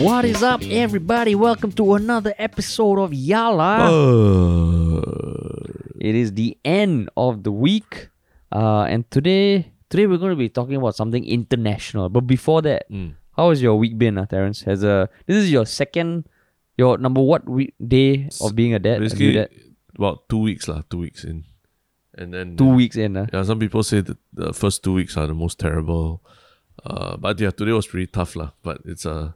What is up, everybody? Welcome to another episode of Yala. It is the end of the week, uh, and today, today we're going to be talking about something international. But before that, Mm. how has your week been, uh, Terrence? Has uh, this is your second, your number what week day of being a dad? a Basically, dad? about two weeks lah, two weeks in, and then two weeks in. Uh. Yeah, some people say that the first two weeks are the most terrible. Uh, but yeah, today was pretty tough lah. But it's uh,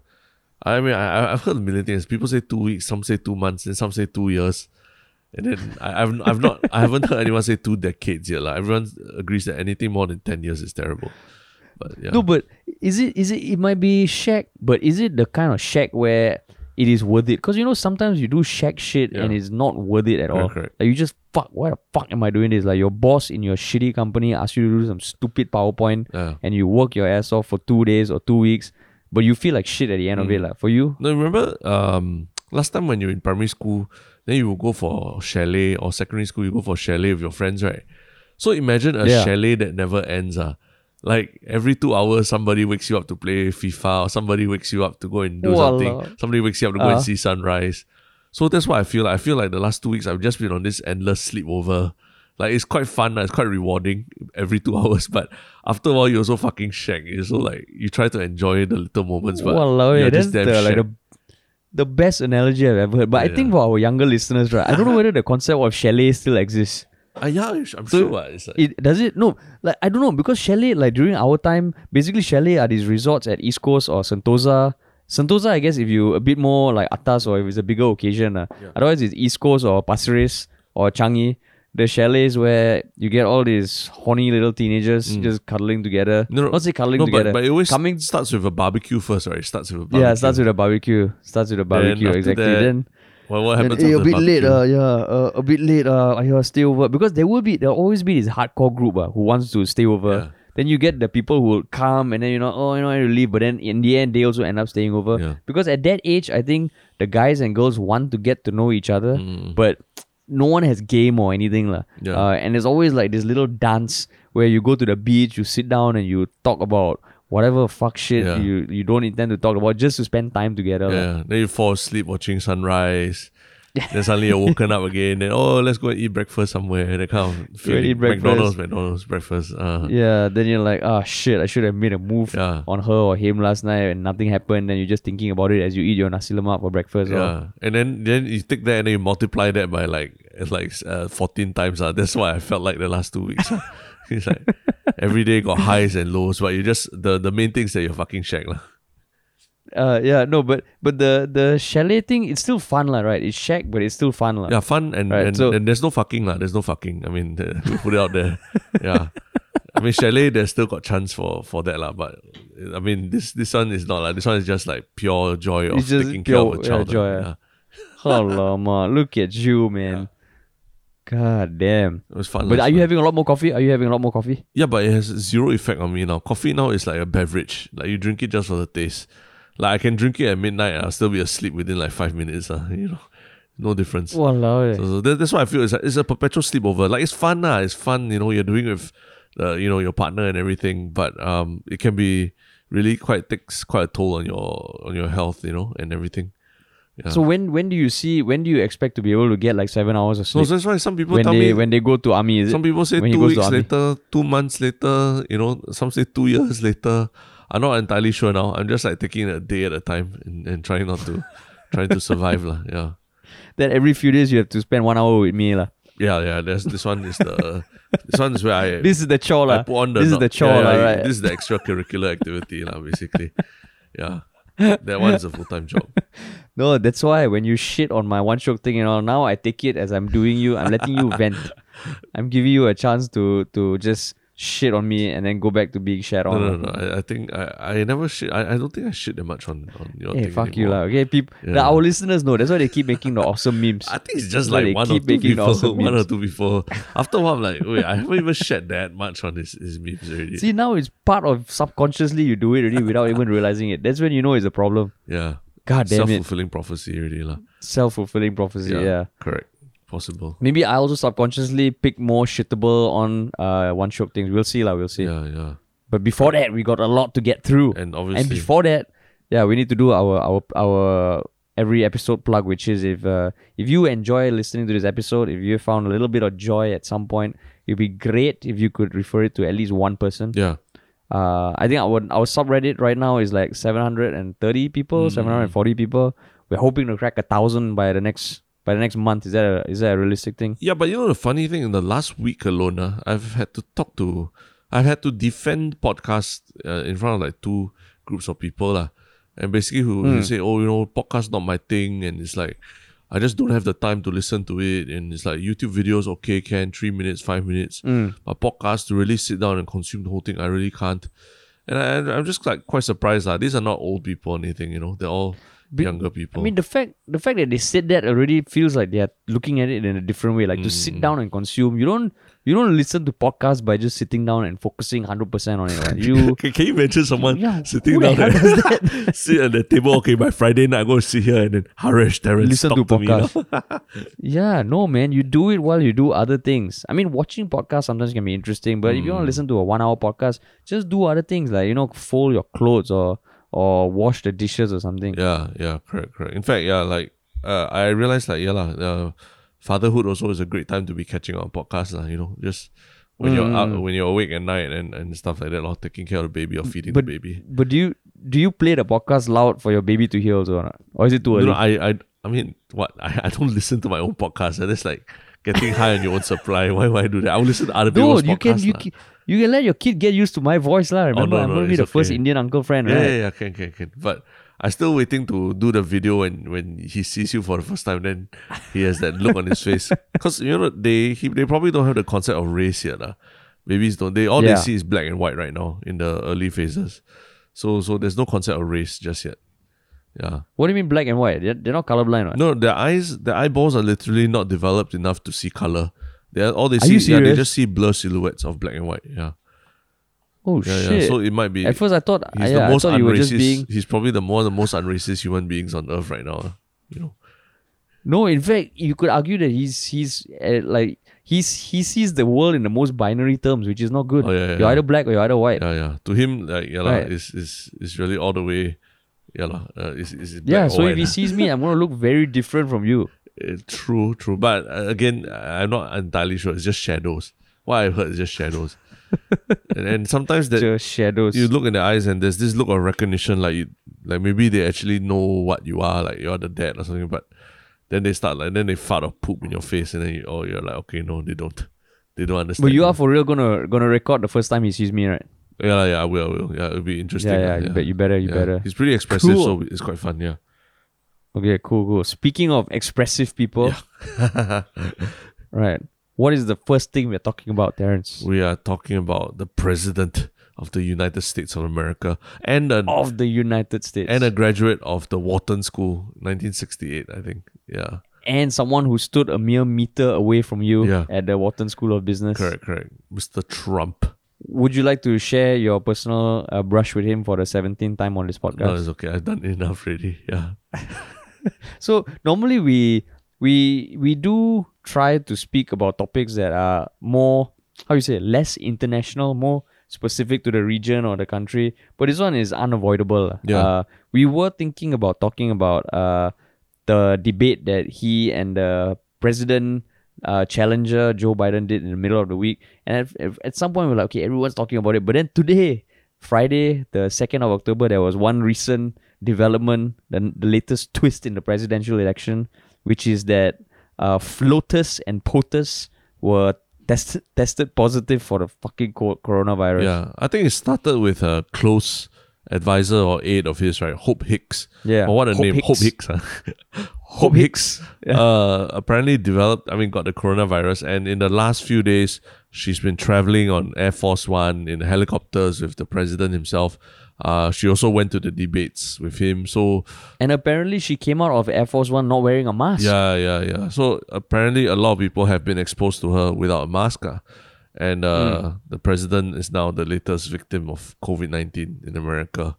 I mean, I I've heard a million things. People say two weeks, some say two months, and some say two years. And then I, I've I've not I haven't heard anyone say two decades yet. Like everyone agrees that anything more than ten years is terrible. But yeah, No, but is it is it it might be shack, but is it the kind of shack where it is worth it? Because you know sometimes you do shack shit and it's not worth it at all. Correct, correct. Like you just fuck. Why the fuck am I doing this? Like your boss in your shitty company asks you to do some stupid PowerPoint, yeah. and you work your ass off for two days or two weeks, but you feel like shit at the end of it. Mm. Like for you, No, remember um last time when you're in primary school, then you would go for chalet or secondary school, you go for chalet with your friends, right? So imagine a Yeah. chalet that never ends. Uh. Like every two hours, somebody wakes you up to play FIFA, or somebody wakes you up to go and do Walao. something. Somebody wakes you up to go Uh. and see sunrise. So that's what I feel. Like. I feel like the last two weeks I've just been on this endless sleepover. Like it's quite fun, it's quite rewarding every two hours. But after a while, you're so fucking shack. You're so like you try to enjoy the little moments, but Walao, you're eh, just damn the, like the the best analogy I've ever heard. But I think for our younger listeners, right, I don't know whether the concept of chalet still exists. Uh, yeah, I'm So, sure. like, It does it no like I don't know because chalet like during our time basically chalet are these resorts at East Coast or Sentosa. Sentosa I guess if you a bit more like atas or if it's a bigger occasion. Uh. Yeah. Otherwise it's East Coast or Pasir Ris or Changi. The chalets where you get all these horny little teenagers just cuddling together. Mm. No, no. Not say cuddling no, together. but, but it always coming starts with a barbecue first, right? It starts with a barbecue. yeah, it starts with a barbecue. Starts with a barbecue after exactly. that, then Well, what happens? then, eh, a bit late, uh, yeah, uh, a bit late, uh, yeah, stay over. Because there will be, there'll always be this hardcore group uh, who wants to stay over. Yeah. Then you get the people who will come and then, you know, oh, you know, I need to leave. But then in the end, they also end up staying over. Yeah. Because at that age, I think the guys and girls want to get to know each other. Mm. But no one has game or anything. Yeah. Uh, and there's always like this little dance where you go to the beach, you sit down and you talk about whatever fuck shit Yeah. you, you don't intend to talk about just to spend time together. Yeah, then you fall asleep watching sunrise. then suddenly you're woken up again. Then oh, let's go and eat breakfast somewhere. That kind of feeling. eat breakfast. McDonald's, McDonald's breakfast. Uh, Yeah, then you're like, ah, shit, I should have made a move Yeah. on her or him last night and nothing happened. Then you're just thinking about it as you eat your nasi lemak for breakfast. or- yeah, and then then you take that and then you multiply that by like it's like uh, fourteen times. Uh. That's what I felt like the last two weeks. it's like every day got highs and lows, but you just the the main thing is that you're fucking shack lah. Uh, yeah, no, but but the the chalet thing, it's still fun, lah, right? It's shack, but it's still fun, lah. Yeah, fun and Right, and, so- and there's no fucking lah. There's no fucking. I mean, the, we put it out there. yeah, I mean chalet. There's still got chance for for that lah. But I mean, this this one is not like this one is just like pure joy of taking care of pure, a yeah, child. joy, yeah. yeah. Alamak, look at you, man. God damn. It was fun. But are you having a lot more coffee? Are you having a lot more coffee? Yeah, but it has zero effect on me now. Coffee now is like a beverage. Like you drink it just for the taste. Like I can drink it at midnight. I'll still be asleep within like five minutes. Uh, you know, no difference. Walao. eh. So, so that, that's why I feel it's a, it's a perpetual sleepover. Like it's fun, nah. It's fun, you know. You're doing it with, uh, you know, your partner and everything. But um, it can be really quite takes quite a toll on your on your health, you know, and everything. Yeah. So when when do you see when do you expect to be able to get like seven hours of sleep? so that's why some people when tell they me. when they go to army, is some people say two weeks later, two months later. You know, some say two years later. I'm not entirely sure now. I'm just like taking it a day at a time and, and trying not to trying to survive lah. Yeah. Then every few days you have to spend one hour with me lah. Yeah, yeah. There's this one is the this one is where I This is the chore I put on the This is the chore yeah, yeah, right? This is the extracurricular activity lah, basically. Yeah. That one is a full time job. No, that's why when you shit on my one shiok thing, you know, now I take it as I'm doing you. I'm letting you vent. I'm giving you a chance to to just shit on me and then go back to being shat on. no, no. no. I, I think I, I never shit. I, I don't think I shit that much on, on your Hey, thing fuck you lah. Okay, people. Yeah. our listeners know. That's why they keep making the awesome memes. I think it's just like one or two making people. awesome one or two before. After a while, I'm like, wait, I haven't even shed that much on his, his memes already. See, now it's part of subconsciously you do it already without even realizing it. That's when you know it's a problem. yeah. God damn Self it. fulfilling prophecy already lah. Self fulfilling prophecy. yeah. Correct. Possible. Maybe I also subconsciously pick more shittable on uh one shiok things. We'll see, lah. We'll see. Yeah, yeah. But before that, we got a lot to get through. And obviously And before that, yeah, we need to do our our our every episode plug, which is if uh, if you enjoy listening to this episode, if you found a little bit of joy at some point, it'd be great if you could refer it to at least one person. Yeah. Uh, I think our our subreddit right now is like seven hundred and thirty people, Mm. seven hundred and forty people. We're hoping to crack a thousand by the next by the next month. Is that a, is that a realistic thing? Yeah, but you know the funny thing in the last week alone, uh, I've had to talk to, I've had to defend podcasts uh, in front of like two groups of people lah, and basically who, who say, oh, you know, podcast not my thing, and it's like, I just don't have the time to listen to it, and it's like YouTube videos, okay, can three minutes, five minutes, but podcast to really sit down and consume the whole thing, I really can't. And I, I'm just like quite surprised that these are not old people or anything, you know, they're all younger people. I mean, the fact the fact that they said that already feels like they're looking at it in a different way. Like to Mm. sit down and consume. You don't you don't listen to podcasts by just sitting down and focusing hundred percent on it. Right? You can, can you imagine someone Yeah, sitting down does sit at the table? Okay, by Friday night, I'm going to sit here and then Harish, Terrence, listen to me. you yeah, no man, you do it while you do other things. I mean, watching podcasts sometimes can be interesting, but if you want Mm. to listen to a one hour podcast, just do other things like you know fold your clothes or or wash the dishes or something. Yeah, yeah, correct, correct. In fact, yeah, like uh, I realized like yeah, lah, uh, fatherhood also is a great time to be catching up on podcasts, lah, you know, just when you're Mm. out when you're awake at night and, and stuff like that, or taking care of the baby or feeding But- the baby. But do you do you play the podcast loud for your baby to hear also or not? Or is it too You early? know, I, I I mean what I, I don't listen to my own podcast. And it's like getting high on your own supply. Why would I do that? I'll listen to other No, people's you can podcasts you lah. can, you can let your kid get used to my voice lah. Remember, oh, no, I'm no, gonna be the first. Indian uncle friend, Yeah, right? yeah, yeah, can, can, can. But I'm still waiting to do the video when when he sees you for the first time. Then he has that look on his face because you know they he, they probably don't have the concept of race yet. lah. Babies don't. They all Yeah. they see is black and white right now in the early phases. So so there's no concept of race just yet. Yeah. What do you mean black and white? They're, they're not colorblind, right? No, their eyes, their eyeballs are literally not developed enough to see color. They are, all they see, yeah, they just see blur silhouettes of black and white. Yeah, Oh yeah, shit! yeah. So it might be. At first, I thought, He's yeah, the most unracist. just being. He's probably the more the most unracist human beings on earth right now. You know. No, in fact, you could argue that he's he's uh, like he's he sees the world in the most binary terms, which is not good. Oh, yeah, yeah, you're either black or you're either white. Yeah, yeah. To him, like yeah, Right. is is is really all the way. Yeah. Uh, is is black Yeah, so if he sees me, I'm gonna look very different from you. Uh, true, true. But uh, again, I'm not entirely sure. It's just shadows. What I've heard is just shadows. and and sometimes that Just shadows. you look in the eyes and there's this look of recognition, like you, like maybe they actually know what you are, like you're the dad or something. But then they start like then they fart or poop in your face, and then you, oh, you're like okay, no, they don't, they don't understand. but you are for real gonna gonna record the first time he sees me, right? yeah, yeah, I will, I will. Yeah, it'll be interesting. Yeah, lah, yeah. You, bet, you better, you Yeah. better. He's pretty expressive, Cool. so it's quite fun. Yeah. Okay, cool, cool. Speaking of expressive people, right? What is the first thing we're talking about, Terrence? We are talking about the president of the United States of America and a Of the United States, and a graduate of the Wharton School, 1968, I think. Yeah, and someone who stood a mere meter away from you Yeah. at the Wharton School of Business. correct, correct. Mr. Trump. Would you like to share your personal uh, brush with him for the 17th time on this No, podcast? it's okay. I've done enough already. Yeah. So normally we we we do try to speak about topics that are more how you say less international, more specific to the region or the country. But this one is unavoidable. Yeah. Uh, we were thinking about talking about uh, the debate that he and the president uh, challenger Joe Biden did in the middle of the week, and at, at some point we're like, okay, everyone's talking about it. But then today, Friday, the second of October, there was one recent development, the, the latest twist in the presidential election, which is that uh, FLOTUS and POTUS were tested tested positive for the fucking co- coronavirus. Yeah. I think it started with a close advisor or aide of his, right? Hope Hicks. Yeah. Oh, what a Hope name. Hicks. Hope Hicks. Huh? Hope Hicks. Yeah. uh, apparently developed, I mean, got the coronavirus. And in the last few days, she's been traveling on Air Force One in helicopters with the president himself. Uh, she also went to the debates with him. So, And apparently she came out of Air Force One not wearing a mask. yeah, yeah, yeah. So, apparently, a lot of people have been exposed to her without a mask. ah. And uh, Hmm. the president is now the latest victim of COVID 19 in America.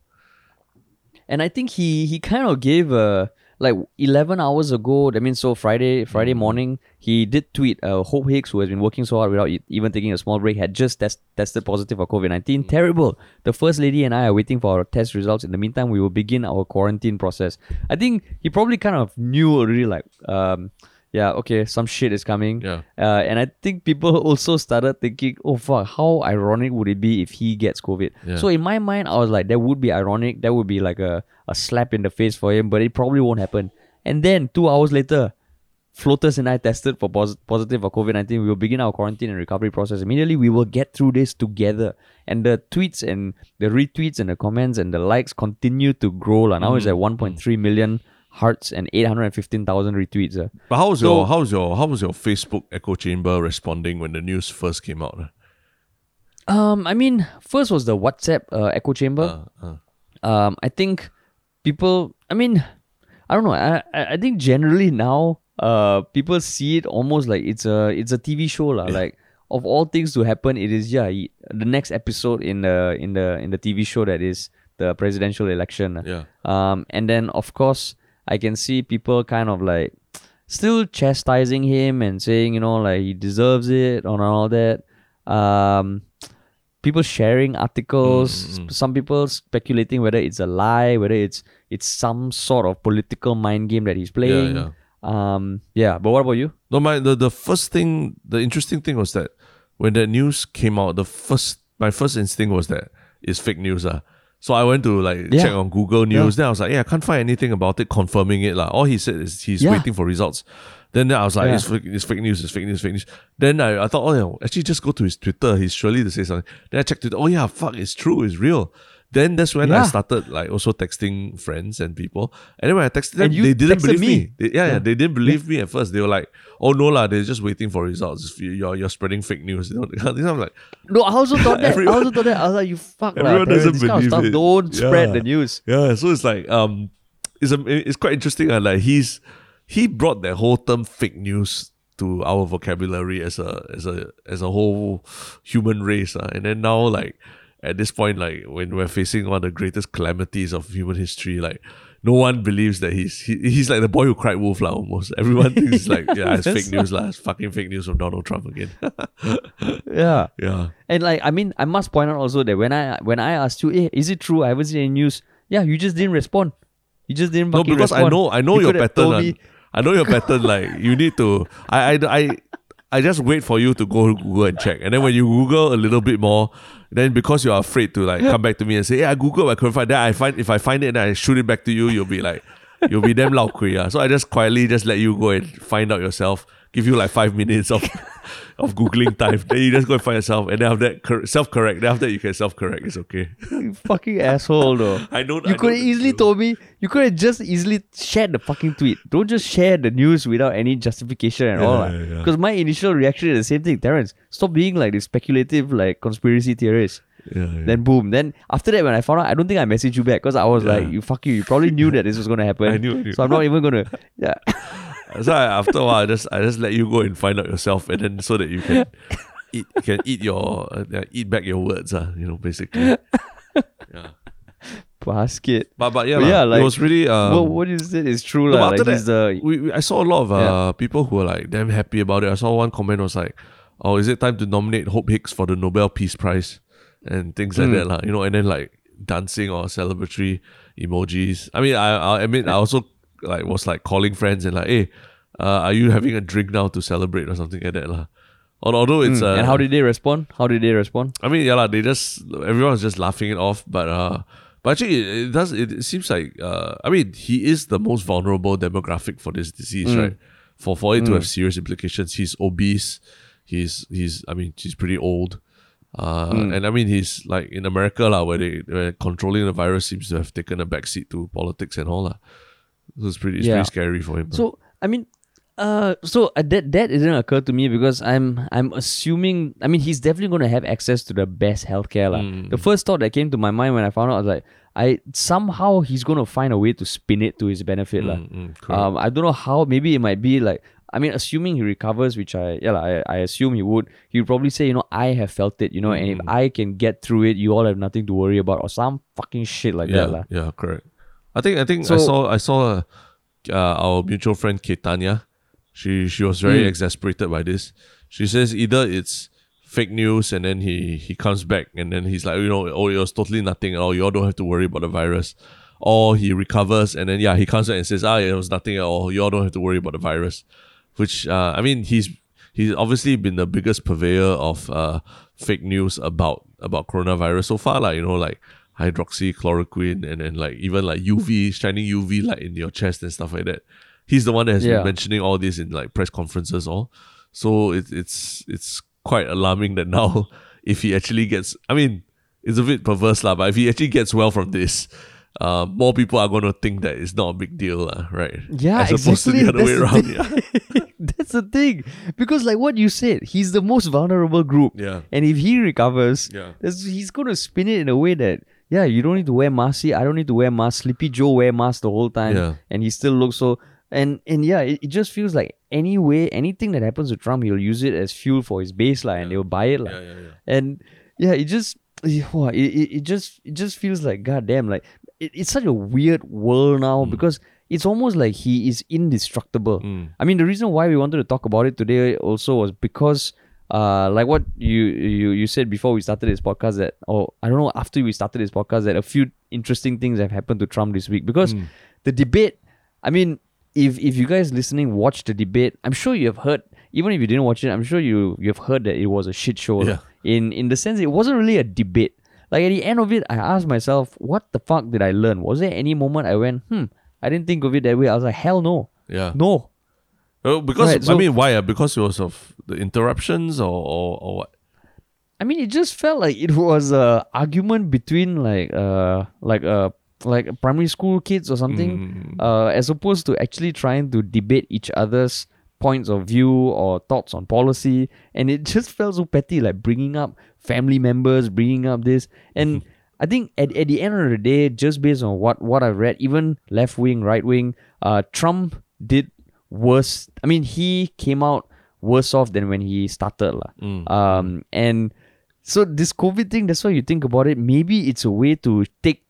And I think he he kind of gave a like 11 hours ago, that means so Friday Friday Mm. morning, he did tweet uh, Hope Hicks, who has been working so hard without even taking a small break, had just test- tested positive for COVID 19. Mm. Terrible. The First Lady and I are waiting for our test results. In the meantime, we will begin our quarantine process. I think he probably kind of knew already, like, um, yeah, okay, some shit is coming. Yeah. Uh, and I think people also started thinking, oh fuck, how ironic would it be if he gets COVID? Yeah. So in my mind, I was like, that would be ironic. That would be like a, a slap in the face for him, but it probably won't happen. And then two hours later, FLOTUS and I tested for pos- positive for COVID 19. We will begin our quarantine and recovery process immediately. We will get through this together. And the tweets and the retweets and the comments and the likes continue to grow. lah. Now it's at 1.3 million hearts and 815,000 retweets. ah. But how was So- your how was your how was your Facebook echo chamber responding when the news first came out? Um, I mean, first was the WhatsApp uh, echo chamber. Uh, uh, um, I think people. I mean, I don't know. I I think generally now, uh, people see it almost like it's a it's a TV show lah. Like of all things to happen, it is yeah the next episode in the in the in the TV show that is the presidential election. yeah. Um, and then of course I can see people kind of like still chastising him and saying you know like he deserves it and all that. Um, people sharing articles. Mm, mm, Some people speculating whether it's a lie, whether it's it's some sort of political mind game that he's playing. yeah. Um, yeah. But what about you? No, my the, the first thing, the interesting thing was that when that news came out, the first my first instinct was that it's fake news. Uh. So I went to like Yeah. check on Google News. Then I was like, yeah, I can't find anything about it confirming it. Like. All he said is he's Yeah. waiting for results. Then I was like, Yeah. it's, fake, it's fake news, it's fake news, fake news. Then I, I thought, oh, yeah, actually just go to his Twitter. He's surely to say something. Then I checked it. Oh, yeah, fuck, it's true, it's real. Then that's when I started like also texting friends and people. And then when I texted them, they didn't believe me. me. They- yeah, yeah, they didn't believe me at first. They were like, "Oh no lah, they're just waiting for results. You- You're you're spreading fake news." You know, I'm like, No, I also thought that. Everyone- I also thought that. I was like, you fuck. Everyone Terrence, doesn't this kind of stuff. Don't spread the news. yeah. So it's like um, it's a, it's quite interesting. Uh, like he's he brought that whole term fake news to our vocabulary as a as a as a whole human race. Uh. and then now like at this point, like when we're facing one of the greatest calamities of human history, like. No one believes that he's he, he's like the boy who cried wolf lah almost. Everyone thinks like yeah, it's fake news lah. It's fucking fake news from Donald Trump again. Yeah. yeah. And like, I mean, I must point out also that when I when I asked you, hey, is it true? I haven't seen any news. Yeah, you just didn't respond. You just didn't. No, because I know I know You your pattern. I know your pattern. Like you need to. I I I. I just wait for you to go Google and check, and then when you Google a little bit more, then because you're afraid to like come back to me and say, "Yeah, I Googled, I couldn't find." that. I find if I find it, then I shoot it back to you. You'll be like, you'll be damn loud, yeah. So I just quietly just let you go and find out yourself. Give you like five minutes of of googling time. Then you just go and find yourself, and then after that cor- self correct. Then after that you can self correct. It's okay. You fucking asshole, though. I know. You could have easily told me. You could have just easily shared the fucking tweet. Don't just share the news without any justification at all. Yeah, yeah, yeah. Because my initial reaction is the same thing. Terrence, stop being like this speculative, like conspiracy theorist. Yeah, yeah. Then boom. Then after that, when I found out, I don't think I messaged you back because I was Yeah. like, "You fuck you." You probably knew that this was gonna happen. I knew, I knew. So I'm not even gonna. Yeah. So I, after a while, I just I just let you go and find out yourself, and then so that you can eat you can eat your uh, eat back your words, uh, you know, basically. yeah, Basket. but but yeah, But yeah, like, it was really. Um, well, what you said is true, no, lah. but Like after he's the we, we, I saw a lot of uh, Yeah. people who were like damn happy about it. I saw one comment was like, "Oh, is it time to nominate Hope Hicks for the Nobel Peace Prize?" and things like Mm. that, lah. You know, and then like dancing or celebratory emojis. I mean, I I admit I also like was like calling friends and like, "Hey, uh, are you having a drink now to celebrate or something like that, lah?" Although it's Mm, uh, and how did they respond? How did they respond? I mean, yeah. They just everyone's just laughing it off, but uh, but actually, it, it does. It, seems like uh, I mean, he is the most vulnerable demographic for this disease, Mm. right? For for it to have serious implications, he's obese. He's he's. I mean, he's pretty old. Uh, Mm. and I mean, he's like in America, lah, where they where controlling the virus seems to have taken a backseat to politics and all, lah. So it's pretty, it's Yeah. pretty scary for him. So I mean, uh, so uh, that that didn't occur to me because I'm I'm assuming. I mean, he's definitely going to have access to the best healthcare, lah. Mm. The first thought that came to my mind when I found out I was like, I somehow he's going to find a way to spin it to his benefit. Mm, mm. Um, I don't know how. Maybe it might be like. I mean, assuming he recovers, which I yeah, lah, I, I assume he would. He would probably say, you know, I have felt it, you know, and if Mm. I can get through it, you all have nothing to worry about, or some fucking shit like yeah, that, lah. yeah, correct. I think I think I saw I saw a uh, our mutual friend Ketania. She she was very Mm. exasperated by this. She says either it's fake news and then he he comes back and then he's like, you know, oh it was totally nothing at all. You all don't have to worry about the virus. Or he recovers and then yeah, he comes back and says, ah, it was nothing at all. You all don't have to worry about the virus. Which uh, I mean, he's he's obviously been the biggest purveyor of uh, fake news about about coronavirus so far. Like you know, like hydroxychloroquine and then like even like UV shining UV light in your chest and stuff like that. He's the one that has Yeah. been mentioning all this in like press conferences all. So it's it's it's quite alarming that now if he actually gets I mean, it's a bit perverse lah, but if he actually gets well from this, uh, more people are gonna think that it's not a big deal, lah, right? Yeah, As opposed exactly. to the other way That's around. the Yeah. thing. That's the thing. Because like what you said, he's the most vulnerable group. Yeah. And if he recovers, Yeah. he's going to spin it in a way that, yeah, you don't need to wear mask. See, I don't need to wear mask. Sleepy Joe wear mask the whole time. Yeah. And he still looks so. And and yeah, it, it just feels like any way, anything that happens to Trump, he'll use it as fuel for his baseline and they'll buy it. Like. Yeah, yeah, yeah. And yeah, it just wow, it, it, it just it just feels like goddamn like it, it's such a weird world now because it's almost like he is indestructible. Mm. I mean, the reason why we wanted to talk about it today also was because uh like what you you you said before we started this podcast that or I don't know after we started this podcast that a few interesting things have happened to Trump this week. Because the debate I mean if if you guys listening watch the debate I'm sure you have heard even if you didn't watch it I'm sure you you've heard that it was a shit show Yeah. in in the sense it wasn't really a debate. Like at the end of it I asked myself what the fuck did I learn? Was there any moment I went hmm I didn't think of it that way. I was like hell no. Yeah. no Well, because Right, I mean, why? Uh, because it was of the interruptions or, or or what? I mean, it just felt like it was a argument between like uh like uh like primary school kids or something, uh, as opposed to actually trying to debate each other's points of view or thoughts on policy. And it just felt so petty, like bringing up family members, bringing up this, and I think at, at the end of the day, just based on what what I've read, even left wing, right wing, uh, Trump did worse. I mean, he came out worse off than when he started, lah. Um, and so this COVID thing, that's why you think about it. Maybe it's a way to take,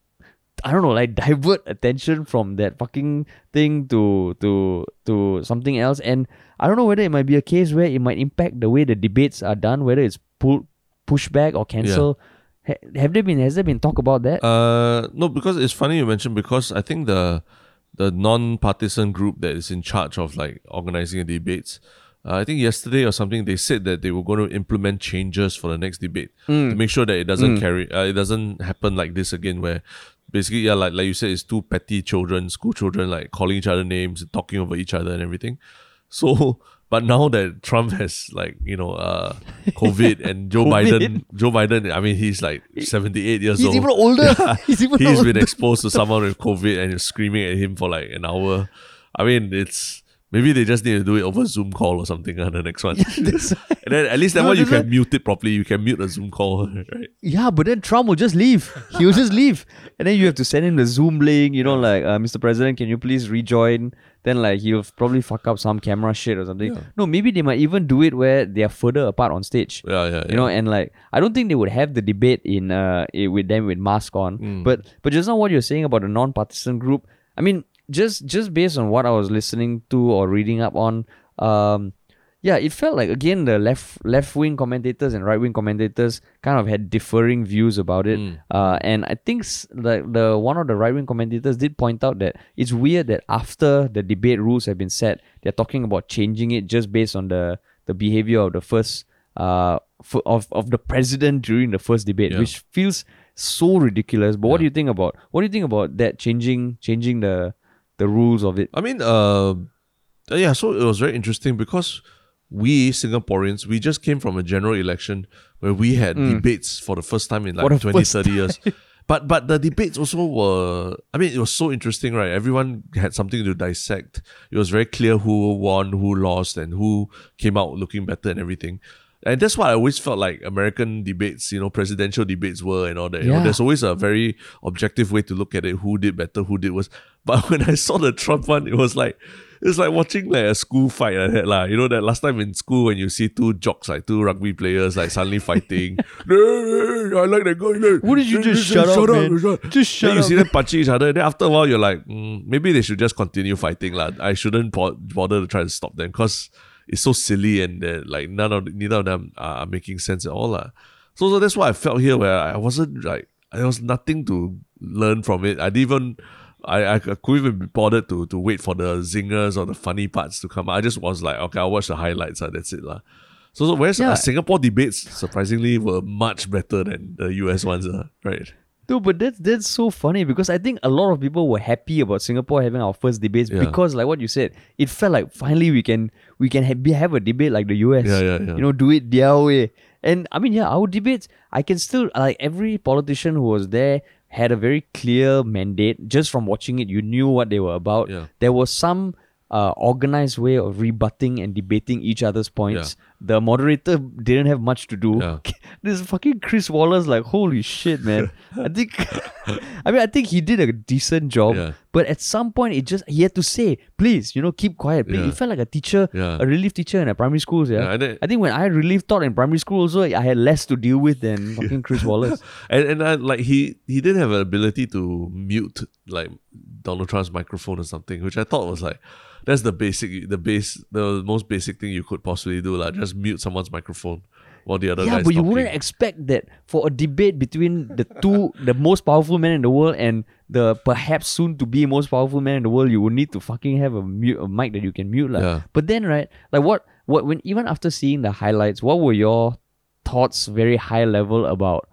I don't know, like divert attention from that fucking thing to to to something else. And I don't know whether it might be a case where it might impact the way the debates are done, whether it's pull push back or cancel. Ha- have there been has there been talk about that? Uh, no, because it's funny you mentioned because I think the the non-partisan group that is in charge of like organizing the debates. Uh, I think yesterday or something they said that they were going to implement changes for the next debate to make sure that it doesn't carry, uh, it doesn't happen like this again, where basically yeah, like like you said, it's two petty children, school children, like calling each other names, talking over each other and everything. So, but now that Trump has like you know uh COVID and Joe COVID? Biden, Joe Biden, I mean he's like seventy eight years old. He's old. even older. He's even He's older. been exposed to someone with COVID and you're screaming at him for like an hour. I mean, it's maybe they just need to do it over Zoom call or something on the next one. And then at least that No, one you can mute it properly. You can mute a Zoom call, right? Yeah, but then Trump will just leave. He'll just leave. And then you have to send him the Zoom link, you know, like, uh, Mr. President, can you please rejoin? Then, like, he'll probably fuck up some camera shit or something. Yeah. No, maybe they might even do it where they are further apart on stage. Yeah, yeah, yeah. You know, and like, I don't think they would have the debate in uh with them with mask on. Mm. But but just now what you're saying about the non-partisan group, I mean, just just based on what I was listening to or reading up on, um, yeah, it felt like again the left left wing commentators and right wing commentators kind of had differing views about it. Mm. Uh, and I think the the one of the right wing commentators did point out that it's weird that after the debate rules have been set, they're talking about changing it just based on the the behavior of the first uh f- of of the president during the first debate, Yeah. which feels so ridiculous. But what do you think about what do you think about that changing changing the the rules of it? I mean, uh, yeah, so it was very interesting because we Singaporeans, we just came from a general election where we had debates for the first time in Mm. Like the 20, first 30 years. But but the debates also were I mean it was so interesting, right? Everyone had something to dissect. It was very clear who won, who lost, and who came out looking better and everything. And that's what I always felt like American debates, you know, presidential debates were and all that. You know, there's always a very objective way to look at it, who did better, who did worse. But when I saw the Trump one, it was like it's like watching like a school fight like that. lah. You know that last time in school when you see two jocks, like two rugby players like suddenly fighting. I like that guy. Why did you just shut up, man? Just shut then you see them punching each other. Then after a while, you're like, mm, maybe they should just continue fighting. lah. I shouldn't bother to try to stop them because it's so silly and uh, like none of neither of them are making sense at all. lah. So, so that's what I felt here where I wasn't like, there was nothing to learn from it. I didn't even. I, I couldn't even be bothered to to wait for the zingers or the funny parts to come. I just was like, okay, I'll watch the highlights. Uh, that's it. lah. So, so whereas Yeah. uh, Singapore debates surprisingly were much better than the US ones, uh, right? No, but that's that's so funny because I think a lot of people were happy about Singapore having our first debates Yeah. because, like what you said, it felt like finally we can we can have, have a debate like the US. Yeah, yeah, yeah. You know, do it their way. And I mean, yeah, our debates, I can still like every politician who was there had a very clear mandate. Just from watching it, you knew what they were about. Yeah. There was some uh, organized way of rebutting and debating each other's points. The moderator didn't have much to do. Yeah. this fucking Chris Wallace, like, holy shit, man. I think, I mean, I think he did a decent job. Yeah. But at some point, it just he had to say, please, you know, keep quiet. Please. Yeah. It felt like a teacher, a relief teacher in a primary school. Yeah. Then- I think when I relief taught in primary school, also I had less to deal with than fucking Chris Wallace. and and I, like he he didn't have an ability to mute like Donald Trump's microphone or something, which I thought was like that's the basic the base the most basic thing you could possibly do like just mute someone's microphone while the other yeah, guy's but you talking. wouldn't expect that for a debate between the two, the most powerful man in the world and the perhaps soon to be most powerful man in the world, you would need to fucking have a mute a mic that you can mute. lah. Yeah. But then right, like what what when even after seeing the highlights, what were your thoughts very high level about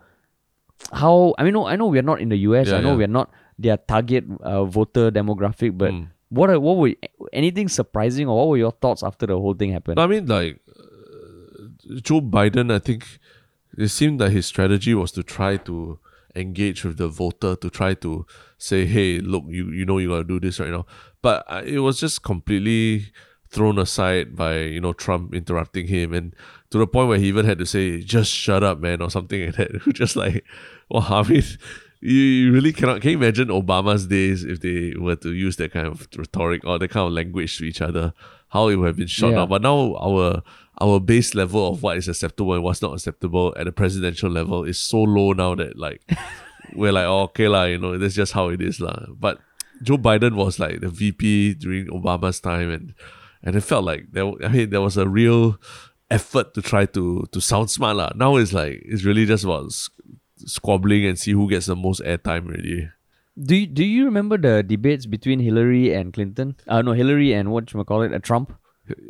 how I mean no, I know we're not in the US, Yeah, I know yeah. we're not their target uh, voter demographic, but Mm. what are, what were anything surprising or what were your thoughts after the whole thing happened? I mean, like Joe Biden, I think it seemed that his strategy was to try to engage with the voter, to try to say, "Hey, look, you you know you gotta do this right now," but it was just completely thrown aside by you know Trump interrupting him, and to the point where he even had to say, "Just shut up, man," or something like that. just like, well, I mean. You, you really cannot. Can you imagine Obama's days if they were to use that kind of rhetoric or that kind of language to each other? How it would have been shot Yeah. down. But now our our base level of what is acceptable and what's not acceptable at the presidential level is so low now that like we're like, oh, okay lah, you know, that's just how it is lah. But Joe Biden was like the VP during Obama's time, and and it felt like there. I mean, there was a real effort to try to to sound smart lah. Now it's like it's really just about squabbling and see who gets the most airtime. Really, Do you, do you remember the debates between Hillary and Clinton? Uh, no, Hillary and what you call it, uh, Trump.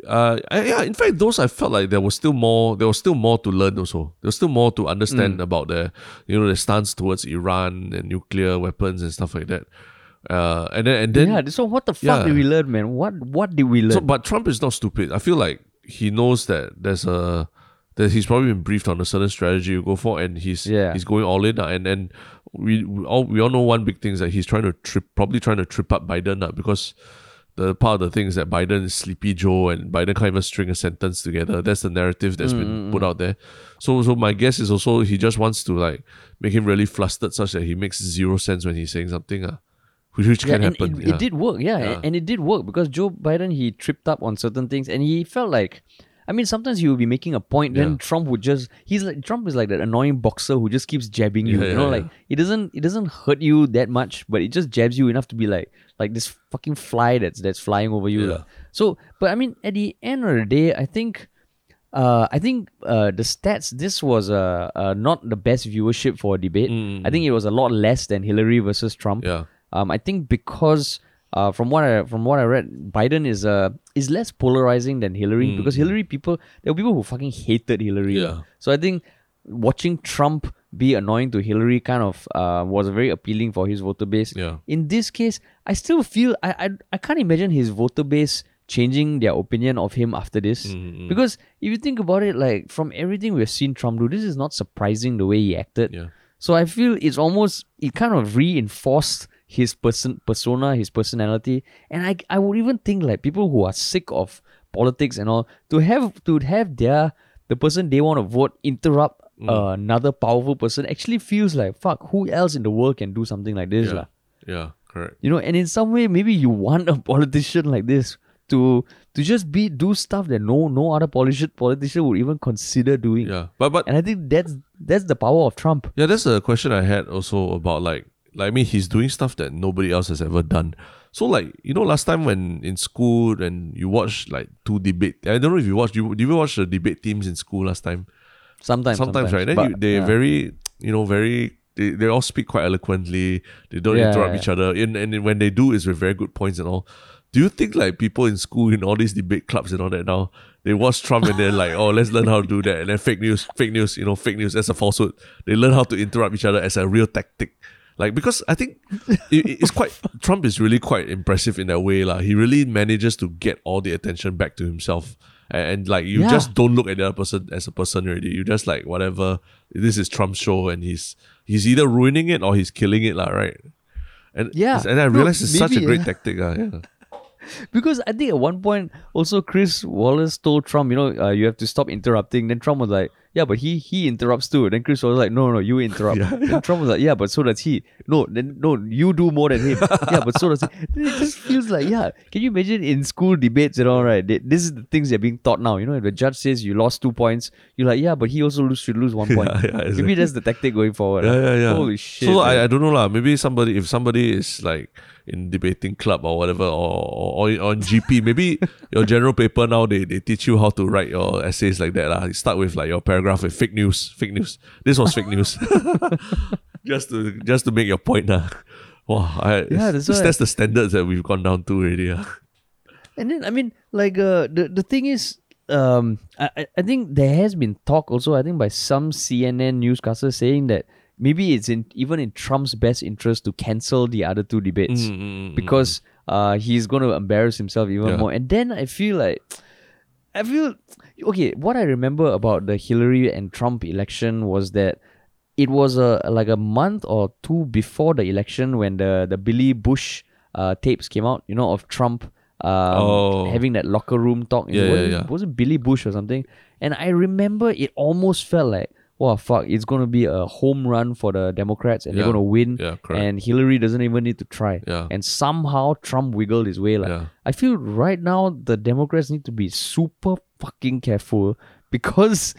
Uh, yeah. In fact, those I felt like there was still more. There was still more to learn. Also, there was still more to understand about the, you know, the stance towards Iran and nuclear weapons and stuff like that. Uh, and then and then yeah. So what the fuck yeah. did we learn, man? What what did we learn? So, but Trump is not stupid. I feel like he knows that there's a that he's probably been briefed on a certain strategy to go for, and he's Yeah. he's going all in. uh, And and we, we all we all know one big thing is that he's trying to trip, probably trying to trip up Biden uh, because the part of the thing is that Biden is sleepy Joe, and Biden can't even string a sentence together. That's the narrative that's been put out there. So so my guess is also he just wants to like make him really flustered, such that he makes zero sense when he's saying something. Uh, which, which yeah, can happen. It, yeah. it did work, yeah, Yeah. and it did work because Joe Biden he tripped up on certain things, and he felt like. I mean, sometimes he would be making a point, then Yeah. Trump would just he's like Trump is like that annoying boxer who just keeps jabbing you. Yeah, you know, like it doesn't it doesn't hurt you that much, but it just jabs you enough to be like like this fucking fly that's that's flying over you. Yeah. So, but I mean, at the end of the day, I think uh, I think uh, the stats. This was uh, uh, not the best viewership for a debate. I think it was a lot less than Hillary versus Trump. Mm. Yeah. Um, I think because uh, from what I from what I read, Biden is uh is less polarizing than Hillary because Hillary people there were people who fucking hated Hillary. Mm. Yeah. So I think watching Trump be annoying to Hillary kind of uh, was very appealing for his voter base. Yeah. In this case, I still feel I I, I can't imagine his voter base changing their opinion of him after this. Mm, Because if you think about it, like from everything we've seen Trump do, this is not surprising the way he acted. Yeah. So I feel it's almost it kind of reinforced his person persona, his personality, and I I would even think like people who are sick of politics and all to have to have their the person they want to vote interrupt Mm. uh, another powerful person actually feels like fuck. Who else in the world can do something like this, Yeah. Yeah, correct. You know, and in some way, maybe you want a politician like this to to just be do stuff that no no other politician politician would even consider doing. Yeah, but but And I think that's that's the power of Trump. Yeah, that's a question I had also about like like I mean he's doing stuff that nobody else has ever done. So like you know last time when in school and you watch like two debate I don't know if you watched you did you watch the debate teams in school last time? Sometimes, Sometimes, right? Then But, you, they're yeah. very you know very they, they all speak quite eloquently. They don't Yeah, interrupt yeah. each other. And, and when they do, it's with very good points and all. Do you think like people in school in all these debate clubs and all that now they watch Trump and they're like, oh, let's learn how to do that, and then fake news, fake news, you know, fake news as a falsehood. They learn how to interrupt each other as a real tactic. Like because I think it, it's quite Trump is really quite impressive in that way, lah. He really manages to get all the attention back to himself, and, and like you Yeah. just don't look at the other person as a person already. You just like whatever. This is Trump's show, and he's he's either ruining it or he's killing it, lah. Right? And Yeah. and I No, realize it's such a great yeah. tactic, ah. Yeah. Because I think at one point also Chris Wallace told Trump, you know, uh, you have to stop interrupting. Then Trump was like, yeah, but he he interrupts too. Then Chris was like, no, no, you interrupt. Then Trump was like, yeah, but so does he. No, then no, you do more than him. yeah, but so does he. Then it just feels like, yeah. Can you imagine in school debates and all right? They, this is the things they're being taught now. You know, if the judge says you lost two points, you're like, yeah, but he also lose, should lose one point. Yeah, yeah, Maybe exactly. that's the tactic going forward. Yeah, yeah, yeah. Holy shit. So man. I, I don't know lah. Maybe somebody if somebody is like in debating club or whatever or or, on GP, maybe your general paper now they, they teach you how to write your essays like that lah. You start with like your paragraph with fake news, fake news. This was fake news. just to just to make your point lah. Wow, I, Yeah, that's that's, that's the standards that we've gone down to already. ah. And then I mean, like uh, the the thing is, um, I I- I think there has been talk also. I think by some CNN newscasters saying that maybe it's in even in Trump's best interest to cancel the other two debates Mm, mm, mm, mm. because uh he's going to embarrass himself even Yeah. more. And then I feel like. I feel okay. What I remember about the Hillary and Trump election was that it was a like a month or two before the election when the the Billy Bush uh, tapes came out. You know of Trump um, Oh. having that locker room talk. Yeah, was, yeah, it, yeah. was it Billy Bush or something? And I remember it almost felt like, wow, fuck, it's gonna be a home run for the Democrats and they're gonna win. Yeah, correct. And Hillary doesn't even need to try. Yeah. And somehow Trump wiggled his way. Like Yeah. I feel right now the Democrats need to be super fucking careful because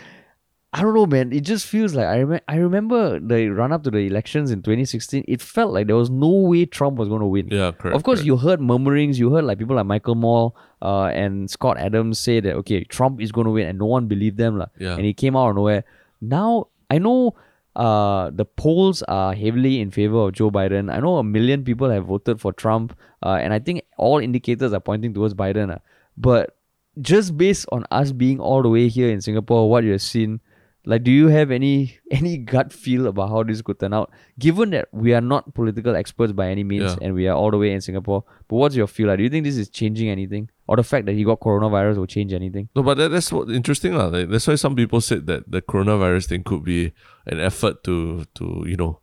I don't know, man. It just feels like I remember. I remember the run up to the elections in 2016. It felt like there was no way Trump was going to win. Yeah, correct. Of course, correct. you heard murmurings. You heard like people like Michael Moore uh, and Scott Adams say that okay, Trump is going to win, and no one believed them, lah. Yeah. And he came out of nowhere. Now I know uh, the polls are heavily in favor of Joe Biden. I know a million people have voted for Trump, uh, and I think all indicators are pointing towards Biden. ah. But just based on us being all the way here in Singapore, what you have seen, like, do you have any any gut feel about how this could turn out? Given that we are not political experts by any means, Yeah. and we are all the way in Singapore, but what's your feel? Like, do you think this is changing anything, or the fact that he got coronavirus will change anything? No, but that, that's what interesting. lah. Like, that's why some people said that the coronavirus thing could be an effort to to you know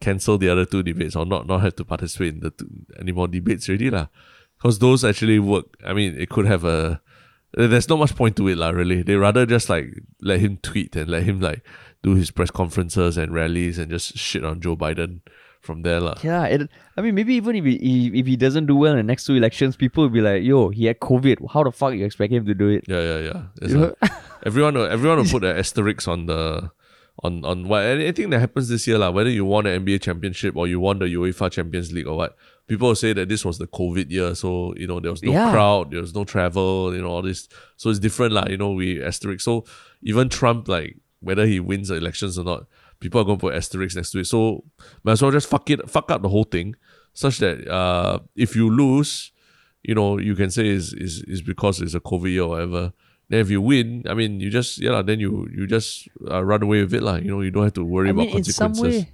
cancel the other two debates or not not have to participate in the two, any more debates already lah. Because those actually work. I mean, it could have a. There's not much point to it lah. Really, they rather just like let him tweet and let him like do his press conferences and rallies and just shit on Joe Biden from there lah. Yeah, it, I mean, maybe even if he, if he doesn't do well in the next two elections, people will be like, "Yo, he had COVID. How the fuck you expect him to do it?" Yeah, yeah, yeah. It's You a- know? everyone will everyone will put an asterisk on the on on what anything that happens this year, like, whether you won an NBA championship or you won the UEFA Champions League or what. People say that this was the COVID year, so you know there was no Yeah. crowd, there was no travel, you know, all this. So it's different, like, you know, we asterisk. So even Trump, like whether he wins the elections or not, people are gonna put asterisks next to it. So might as well just fuck it fuck up the whole thing, such that uh if you lose, you know, you can say is is is because it's a COVID year or whatever. Then if you win, I mean, you just yeah, then you you just uh, run away with it, lah. You know, you don't have to worry I about mean, in some way,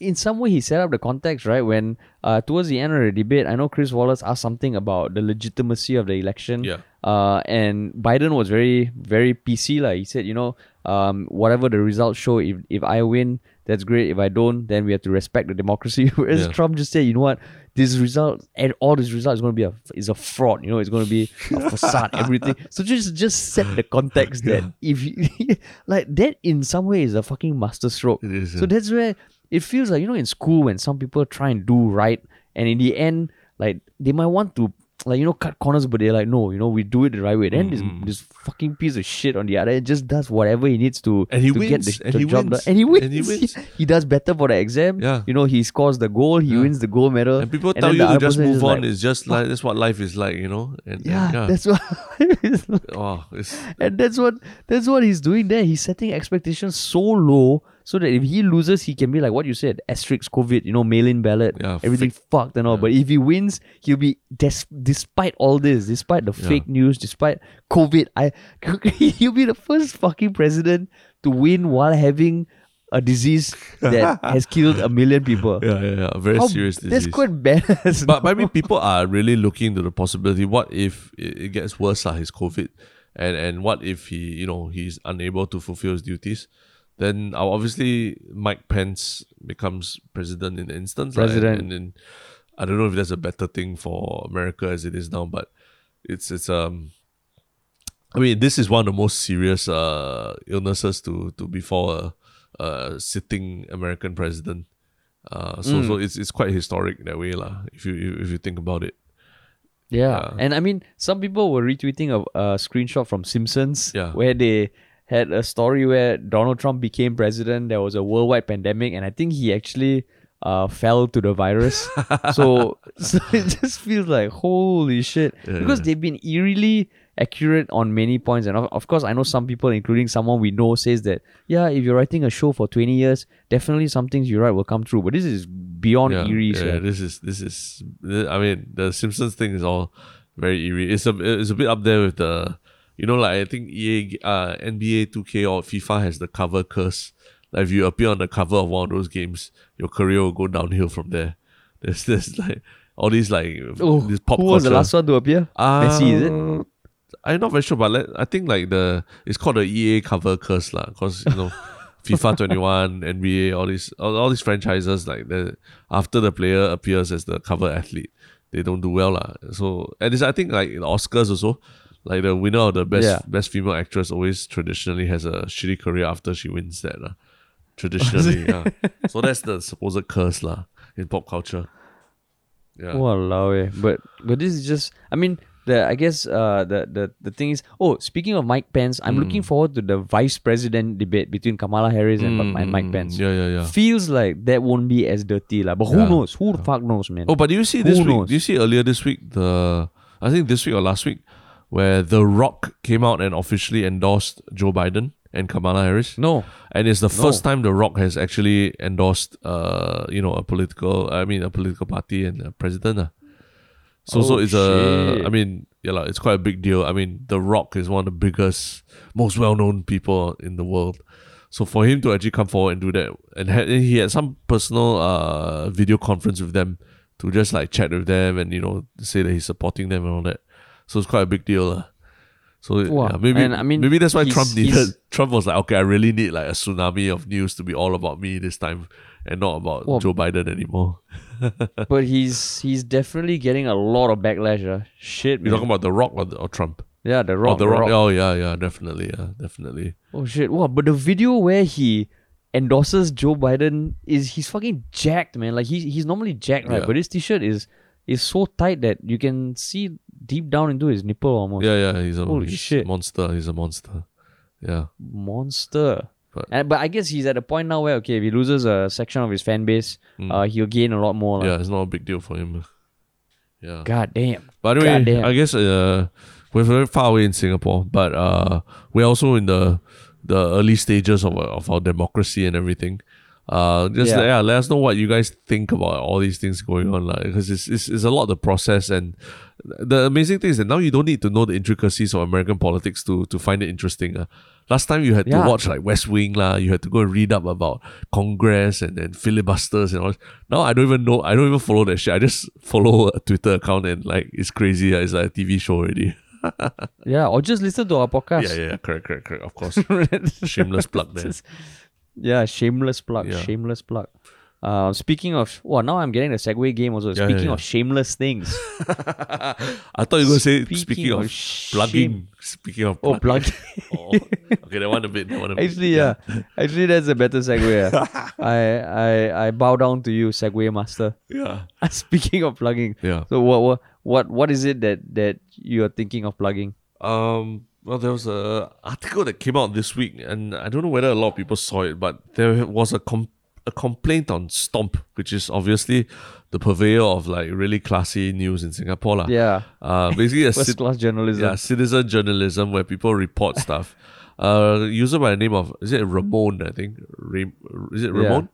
in some way, he set up the context, right? When uh, towards the end of the debate, I know Chris Wallace asked something about the legitimacy of the election. Yeah. Uh, and Biden was very, very PC. Like he said, you know, um, whatever the results show, if if I win, that's great. If I don't, then we have to respect the democracy. Whereas Yeah. Trump just said, you know what, this result and all this result is going to be a is a fraud. You know, it's going to be a facade, everything. So just just set the context that if you, like that in some way is a fucking masterstroke. It is. So yeah. that's where it feels like you know in school when some people try and do right, and in the end, like they might want to like you know cut corners, but they're like, no, you know we do it the right way. Then Mm-hmm. this this fucking piece of shit on the other end just does whatever he needs to And he to get the, and the he job wins, done, and he wins. and he wins. He, does better for the exam. Yeah. you know he scores the goal. He Yeah. wins the gold medal. and people and tell you to just move on. like, it's just like that's what life is like, you know. And, and yeah, yeah. that's what. it's like. oh, it's and that's what that's what he's doing there. He's setting expectations so low so that if he loses, he can be like what you said, asterisk COVID, you know, mail-in ballot, Yeah, everything fucked and all. But if he wins, he'll be des- despite all this, despite the Yeah. fake news, despite COVID, I he'll be the first fucking president to win while having a disease that has killed a million people. yeah, yeah, yeah. Very How- serious That's disease. quite badass. but I mean, people are really looking into the possibility. What if it, it gets worse? Uh, his COVID, and and what if he, you know, he's unable to fulfill his duties? Then obviously Mike Pence becomes president in the instance. President. and then I don't know if that's a better thing for America as it is now, but it's it's um. I mean, this is one of the most serious uh, illnesses to to befall a, a sitting American president. Uh, so Mm. so it's it's quite historic that way lah. If you if you think about it, Yeah. Yeah. And I mean, some people were retweeting a, a screenshot from Simpsons Yeah. where they had a story where Donald Trump became president. There was a worldwide pandemic, and I think he actually uh, fell to the virus. so, so it just feels like, holy shit. Yeah, because yeah. they've been eerily accurate on many points. And of, of course, I know some people, including someone we know, says that, yeah, if you're writing a show for 20 years, definitely some things you write will come true. But this is beyond yeah, eerie. yeah, this is this is. I mean, the Simpsons thing is all very eerie. It's a it's a bit up there with the, you know, like I think EA, uh, NBA 2K or FIFA has the cover curse. Like if you appear on the cover of one of those games, your career will go downhill from there. There's there's like all these like Oh, this pop who was the last one to appear? Messi, is it? Uh, I'm not very sure, but let, I think like the it's called the EA cover curse lah, because you know, FIFA 21, NBA, all these all, all these franchises like the after the player appears as the cover athlete, they don't do well lah. So and it's I think like in Oscars also, like the winner of the best Yeah. best female actress always traditionally has a shitty career after she wins that lah. Traditionally, yeah. So that's the supposed curse lah in pop culture. Yeah. Walao eh. But but this is just I mean the I guess uh the the, the thing is oh speaking of Mike Pence, I'm looking Mm. forward to the vice president debate between Kamala Harris and, Mm, and Mike mm, Pence. Yeah, yeah, yeah. Feels like that won't be as dirty lah. But who Yeah. knows? Who the fuck knows, man? Oh, but do you see Who this week? knows? Do you see earlier this week the I think this week or last week where The Rock came out and officially endorsed Joe Biden and Kamala Harris? no. And it's the No. first time The Rock has actually endorsed uh you know a political I mean a political party and a president. ah. So so Oh, it's a shit. I mean yeah lah, it's quite a big deal. I mean The Rock is one of the biggest, most well known people in the world. So for him to actually come forward and do that, and had, he had some personal uh video conference with them to just like chat with them and you know say that he's supporting them and all that. So it's quite a big deal. lah. So Wow. yeah, maybe And I mean, maybe that's why Trump needed Trump was like, okay, I really need like a tsunami of news to be all about me this time and not about Well, Joe Biden anymore. but he's he's definitely getting a lot of backlash. Uh. Shit, You're man. talking about The Rock or, the, or Trump? yeah, the oh, rock. the Rock. Oh, yeah, yeah, definitely, yeah, definitely. Oh shit! Wow, but the video where he endorses Joe Biden is he's fucking jacked, man. Like he's he's normally jacked, right? Yeah. But his t-shirt is is so tight that you can see deep down into his nipple almost. Yeah, yeah, he's a Holy he's shit. monster. He's a monster. Yeah, Monster. But- and, but I guess he's at a point now where okay, if he loses a section of his fan base, uh, he'll gain a lot more. Mm. yeah, it's not a big deal for him. Yeah. God damn. But anyway, Goddamn. I guess uh, we're very far away in Singapore, but uh, we're also in the the early stages of of our democracy and everything. Uh, just Yeah. yeah. let us know what you guys think about all these things going on, like because it's, it's it's a lot to process. And the amazing thing is that now you don't need to know the intricacies of American politics to to find it interesting. Uh. Last time you had Yeah. to watch like West Wing lah, you had to go and read up about Congress and then filibusters and all. this. Now I don't even know. I don't even follow that shit. I just follow a Twitter account and like it's crazy. ah. It's like a TV show already. Yeah, or just listen to our podcast. Yeah, yeah, yeah, correct, correct, correct. Of course, shameless plug there. Yeah, shameless plug. Yeah. Shameless plug. Uh, speaking of, well, now I'm getting the segue game also. Yeah, speaking yeah. of shameless things. I thought you were going to say Speaking speaking of, of shame- plugging. Speaking of Oh, plugging. plug. Oh, okay, that one a bit. That one a bit. Actually, yeah. Actually, that's a better segue. yeah. I, I I bow down to you, segue master. Yeah. Speaking of plugging, Yeah. so what what what what is it that that you are thinking of plugging? Um. Well, there was a article that came out this week, and I don't know whether a lot of people saw it, but there was a com- a complaint on Stomp, which is obviously the purveyor of like really classy news in Singapore, lah. Yeah, Uh, basically a first cit- class journalism. yeah citizen journalism where people report stuff. Uh, user by the name of is it Ramon? I think Ram- is it Yeah. Ramon?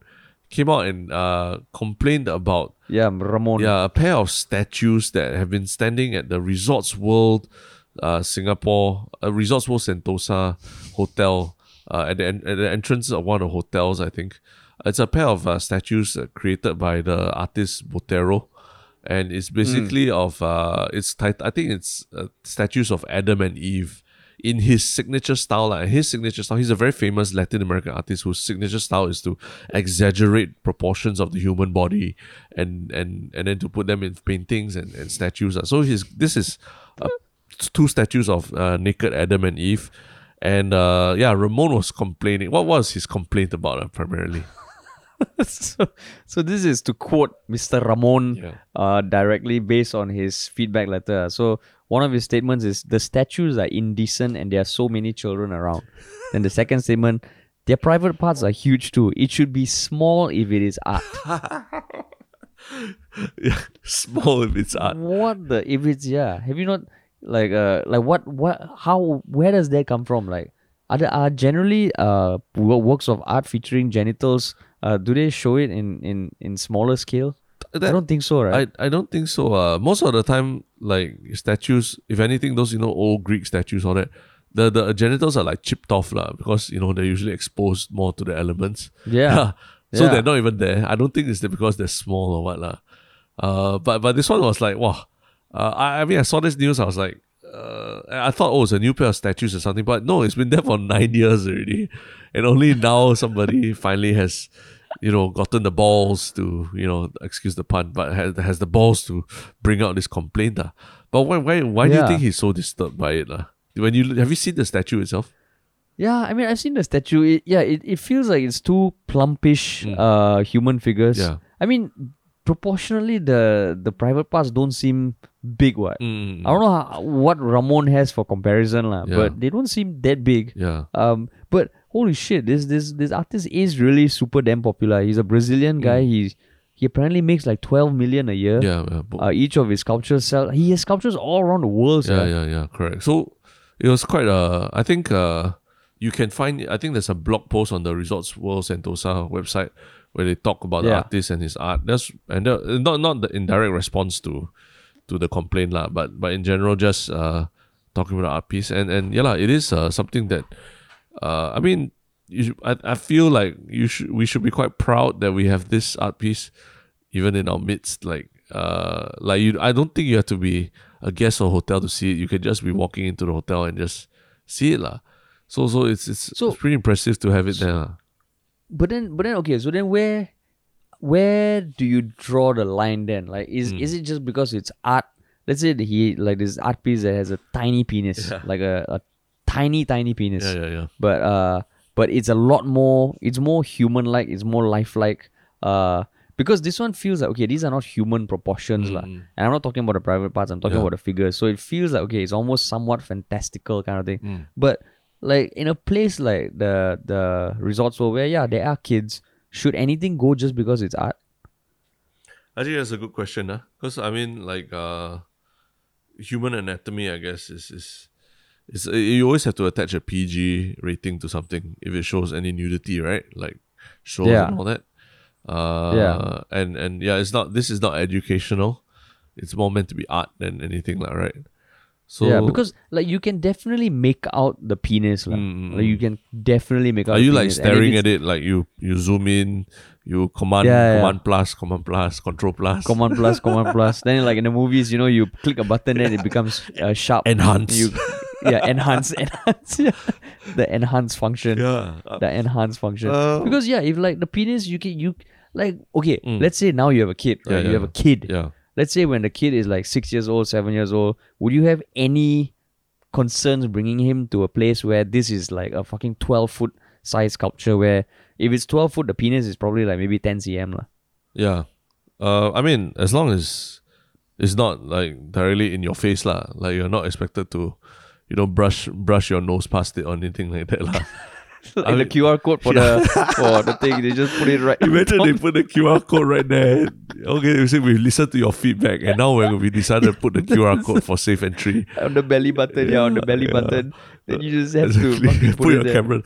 Came out and uh complained about Yeah, Ramon. yeah, a pair of statues that have been standing at the Resorts World uh, Singapore, uh, Resorts World Sentosa Hotel, uh, at, the en- at the entrance of one of the hotels, I think. It's a pair of uh, statues uh, created by the artist Botero. And it's basically of, uh, it's tit- I think it's uh, statues of Adam and Eve in his signature style. Like, his signature style, he's a very famous Latin American artist whose signature style is to exaggerate proportions of the human body and and and then to put them in paintings and, and statues. So his this is uh, two statues of uh, naked Adam and Eve. And uh, yeah, Ramon was complaining. What was his complaint about uh, primarily? so, so this is to quote Mr. Ramon Yeah. uh, directly based on his feedback letter. So one of his statements is the statues are indecent and there are so many children around. then the second statement, their private parts are huge too. It should be small if it is art. yeah, small if it's art. what the if it's yeah? Have you not like uh like what what how where does that come from? Like are there, are generally uh works of art featuring genitals uh do they show it in in in smaller scale? I don't think so, right? I, I don't think so. Uh, most of the time, like statues, if anything, those you know old Greek statues, all that, the the genitals are like chipped off lah because you know they're usually exposed more to the elements. Yeah. so Yeah. they're not even there. I don't think it's because they're small or what lah. Uh, but but this one was like wow. Uh, I I mean I saw this news. I was like, uh, I thought oh it's a new pair of statues or something. But no, it's been there for nine years already, and only now somebody finally has you know, gotten the balls to, you know, excuse the pun, but has, has the balls to bring out this complaint. Uh. But why, why, why do you think he's so disturbed by it? Uh? When you have you seen the statue itself? Yeah, I mean, I've seen the statue. It, yeah, it, it feels like it's two plumpish uh, human figures. Mm. Yeah. I mean, proportionally, the the private parts don't seem big. What Mm, I don't know how, what Ramon has for comparison, lah, Yeah. but they don't seem that big. yeah. Um, but holy shit, this this this artist is really super damn popular. He's a Brazilian guy. He's he apparently makes like twelve million a year. Mm. Yeah, yeah. Uh, each of his sculptures sell. He has sculptures all around the world. yeah, yeah, yeah, correct. So it was quite uh I think uh you can find I think there's a blog post on the Resorts World Sentosa website where they talk about the artist and his art. That's and that, not not the indirect response to to the complaint lah, but but in general just uh talking about the art piece and and yeah lah, it is uh, something that uh I mean you I, I feel like you should we should be quite proud that we have this art piece even in our midst like uh like you I don't think you have to be a guest or hotel to see it you can just be walking into the hotel and just see it lah so so it's it's, So- it's pretty impressive to have it there lah. But then, but then, okay. So then, where, where do you draw the line then? Like, is Hmm. is it just because it's art? Let's say that he like this art piece that has a tiny penis, Yeah. like a, a tiny tiny penis. yeah yeah yeah But uh, but it's a lot more. It's more human like. It's more lifelike. Uh, because this one feels like okay, these are not human proportions. Mm. And I'm not talking about the private parts. I'm talking Yeah. about the figures. So it feels like okay, it's almost somewhat fantastical kind of thing. Mm. But like in a place like the the resorts where yeah there are kids, should anything go just because it's art? I think that's a good question, huh? Because I mean, like, uh, human anatomy, I guess, is is is uh, you always have to attach a PG rating to something if it shows any nudity, right? Like shows Yeah. and all that. Uh, Yeah. and and yeah, it's not. This is not educational. It's more meant to be art than anything, like right. So yeah, because like you can definitely make out the penis. Mm, mm, Like you can definitely make out. are the you like. Staring at it like you you zoom in, you command Yeah, yeah. command plus command plus control plus Command plus, command plus. Then like in the movies, you know, you click a button and it becomes uh, sharp. Enhance. You yeah, enhance, enhance, the enhance function, yeah. The enhance function. uh, because yeah, if like the penis, you can you like okay, Mm. let's say now you have a kid, Yeah, right? You have a kid. yeah. Let's say when the kid is like six years old, seven years old, would you have any concerns bringing him to a place where this is like a fucking twelve foot size sculpture? Where if it's twelve foot, the penis is probably like maybe ten cm lah. Yeah. Uh, I mean, as long as it's not like directly in your face, lah. Like you're not expected to, you know, brush brush your nose past it or anything like that, lah. like I the QR code for the for the thing, they just put it right. Imagine they put the QR code right there. Okay, we say we listened to your feedback, and now when we decided to put the QR code for safe entry, on the belly button, yeah, on the belly Yeah. button. Then you just have to Exactly. fucking put, put your there. camera.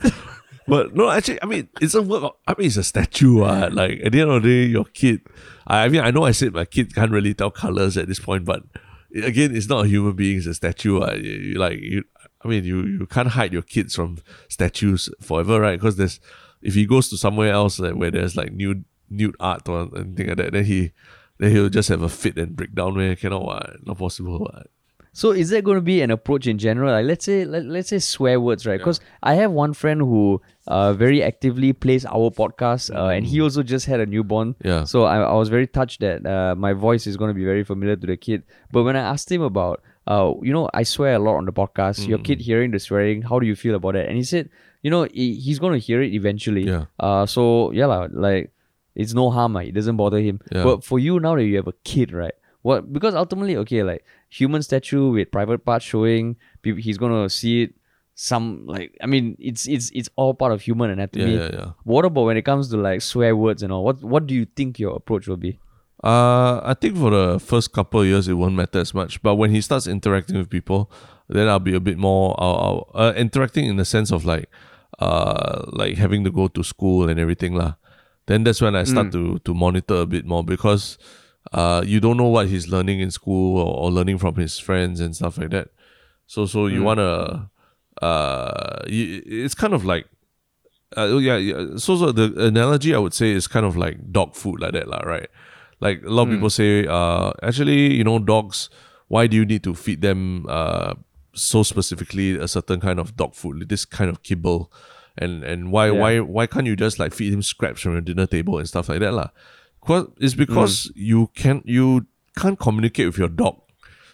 But no, actually, I mean, it's a work. I mean, it's a statue. Uh, like at the end of the day, your kid. I, I mean, I know I said my kid can't really tell colors at this point, but again, it's not a human being; it's a statue. Uh, you, you like you. I mean, you you can't hide your kids from statues forever, right? Because there's if he goes to somewhere else like, where there's like nude nude art or anything like that, then he then he'll just have a fit and break down. Where cannot, what? not possible. What? So is there going to be an approach in general? Like let's say let, let's say swear words, right? Because I have one friend who uh, very actively plays our podcast, uh, and he also just had a newborn. Yeah. So I, I was very touched that uh, my voice is going to be very familiar to the kid. But when I asked him about, uh, you know, I swear a lot on the podcast. Your kid hearing the swearing, how do you feel about it? And he said, you know, he, he's going to hear it eventually. Yeah. Uh, so yeah, lah, like it's no harm. ah, It doesn't bother him. Yeah. But for you now that you have a kid, right? What because ultimately, okay, like human statue with private parts showing, he's gonna see it. Some like I mean, it's it's it's all part of human Yeah, anatomy. yeah, yeah. What about when it comes to like swear words and all? What what do you think your approach will be? Uh, I think for the first couple of years it won't matter as much, but when he starts interacting with people, then I'll be a bit more. I'll, I'll, uh, interacting in the sense of like, uh, like having to go to school and everything lah. Then that's when I start to to monitor a bit more because, uh, you don't know what he's learning in school or, or learning from his friends and stuff like that. So so you wanna, uh, you, it's kind of like uh, yeah, yeah. So, so the analogy I would say is kind of like dog food like that, lah, right? Like a lot of people say, uh, actually, you know, dogs. Why do you need to feed them uh, so specifically a certain kind of dog food, this kind of kibble, and and why Yeah. why why can't you just like feed him scraps from your dinner table and stuff like that, lah? Because it's because you can't you can't communicate with your dog.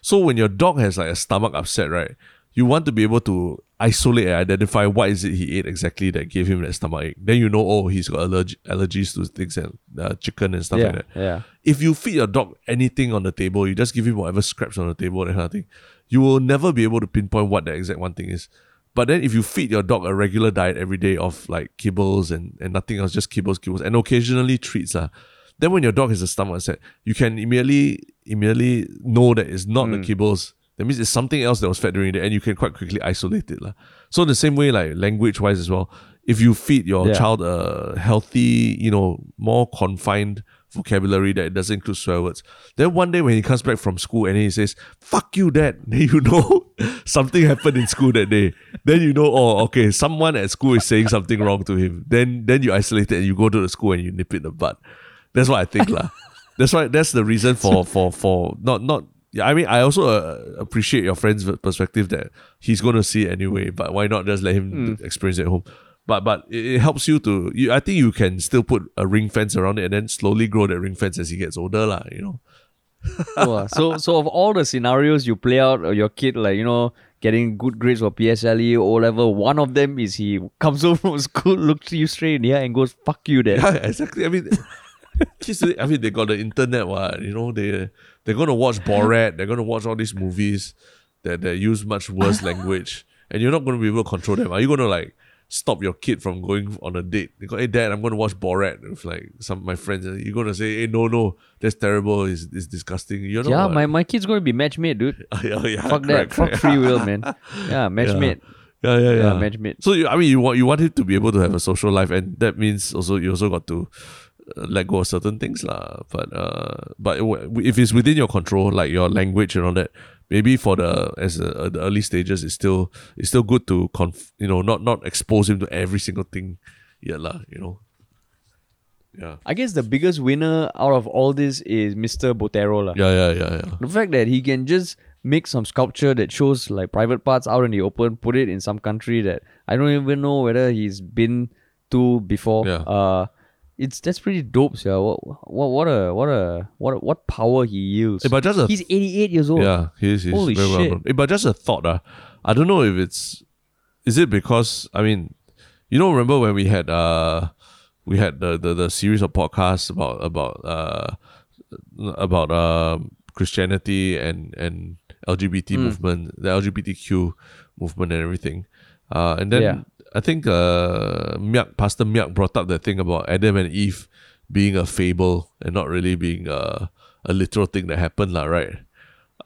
So when your dog has like a stomach upset, right? You want to be able to isolate and identify what is it he ate exactly that gave him that stomach ache. Then you know, oh, he's got allerg- allergies to things and uh, chicken and stuff yeah, like that. yeah. If you feed your dog anything on the table, you just give him whatever scraps on the table, that kind of thing, you will never be able to pinpoint what the exact one thing is. But then if you feed your dog a regular diet every day of like kibbles and, and nothing else, just kibbles, kibbles, and occasionally treats, uh, then when your dog has a stomach upset, you can immediately immediately know that it's not the kibbles. That means it's something else that was fed during the day, and you can quite quickly isolate it. lah. So the same way, like language wise as well, if you feed your Yeah. child a healthy, you know, more confined vocabulary that it doesn't include swear words, then one day when he comes back from school and he says, fuck you, dad, then you know something happened in school that day. Then you know, oh, okay, someone at school is saying something wrong to him. Then then you isolate it and you go to the school and you nip it in the butt. That's what I think, lah. That's why. That's the reason for for for not not. Yeah, I mean, I also uh, appreciate your friend's perspective that he's going to see it anyway. But why not just let him experience it at home? But but it, helps you to. You, I think you can still put a ring fence around it and then slowly grow that ring fence as he gets older, lah. You know. Wow. so so of all the scenarios you play out, uh, your kid like you know getting good grades for PSLE O level, one of them is he comes home from school, looks you straight in the eye, and goes "fuck you," there. Yeah, exactly. I mean, kids. I mean, they got the internet. What you know, they they're gonna watch Borat. They're gonna watch all these movies that that use much worse language, and you're not gonna be able to control them. Are you gonna like stop your kid from going on a date? They go, hey dad, I'm gonna watch Borat with like some of my friends. And you're gonna say, hey, no, no, that's terrible. It's, it's disgusting. You're not. Yeah, what? my, my kid's going to be match made, dude. yeah, yeah, Fuck that. correct, Fuck free will, man. Yeah, match Yeah. made. Yeah, yeah, yeah. Yeah, match made. So you, I mean, you want you want him to be able to have a social life, and that means also you also got to let go of certain things, lah. But uh, but if it's within your control, like your language and all that, maybe for the as a, the early stages, it's still it's still good to conf- you know not not expose him to every single thing, yet lah. You know. Yeah. I guess the biggest winner out of all this is Mr. Botero. lah. Yeah, yeah, yeah, yeah. The fact that he can just make some sculpture that shows like private parts out in the open, put it in some country that I don't even know whether he's been to before. Yeah. Uh, it's that's pretty dope, yeah. What, what what a what a what a, what power he yields. Eh, but just a He's 88 years old. Yeah, he is. He's Holy very well known. Eh, But just a thought, uh, I don't know if it's is it because I mean, you know, remember when we had uh we had the the, the series of podcasts about about uh about um Christianity and and LGBT Hmm. movement, the LGBTQ movement and everything. Uh and then Yeah. I think uh Miak, Pastor Miak brought up the thing about Adam and Eve being a fable and not really being a, a literal thing that happened, lah, right?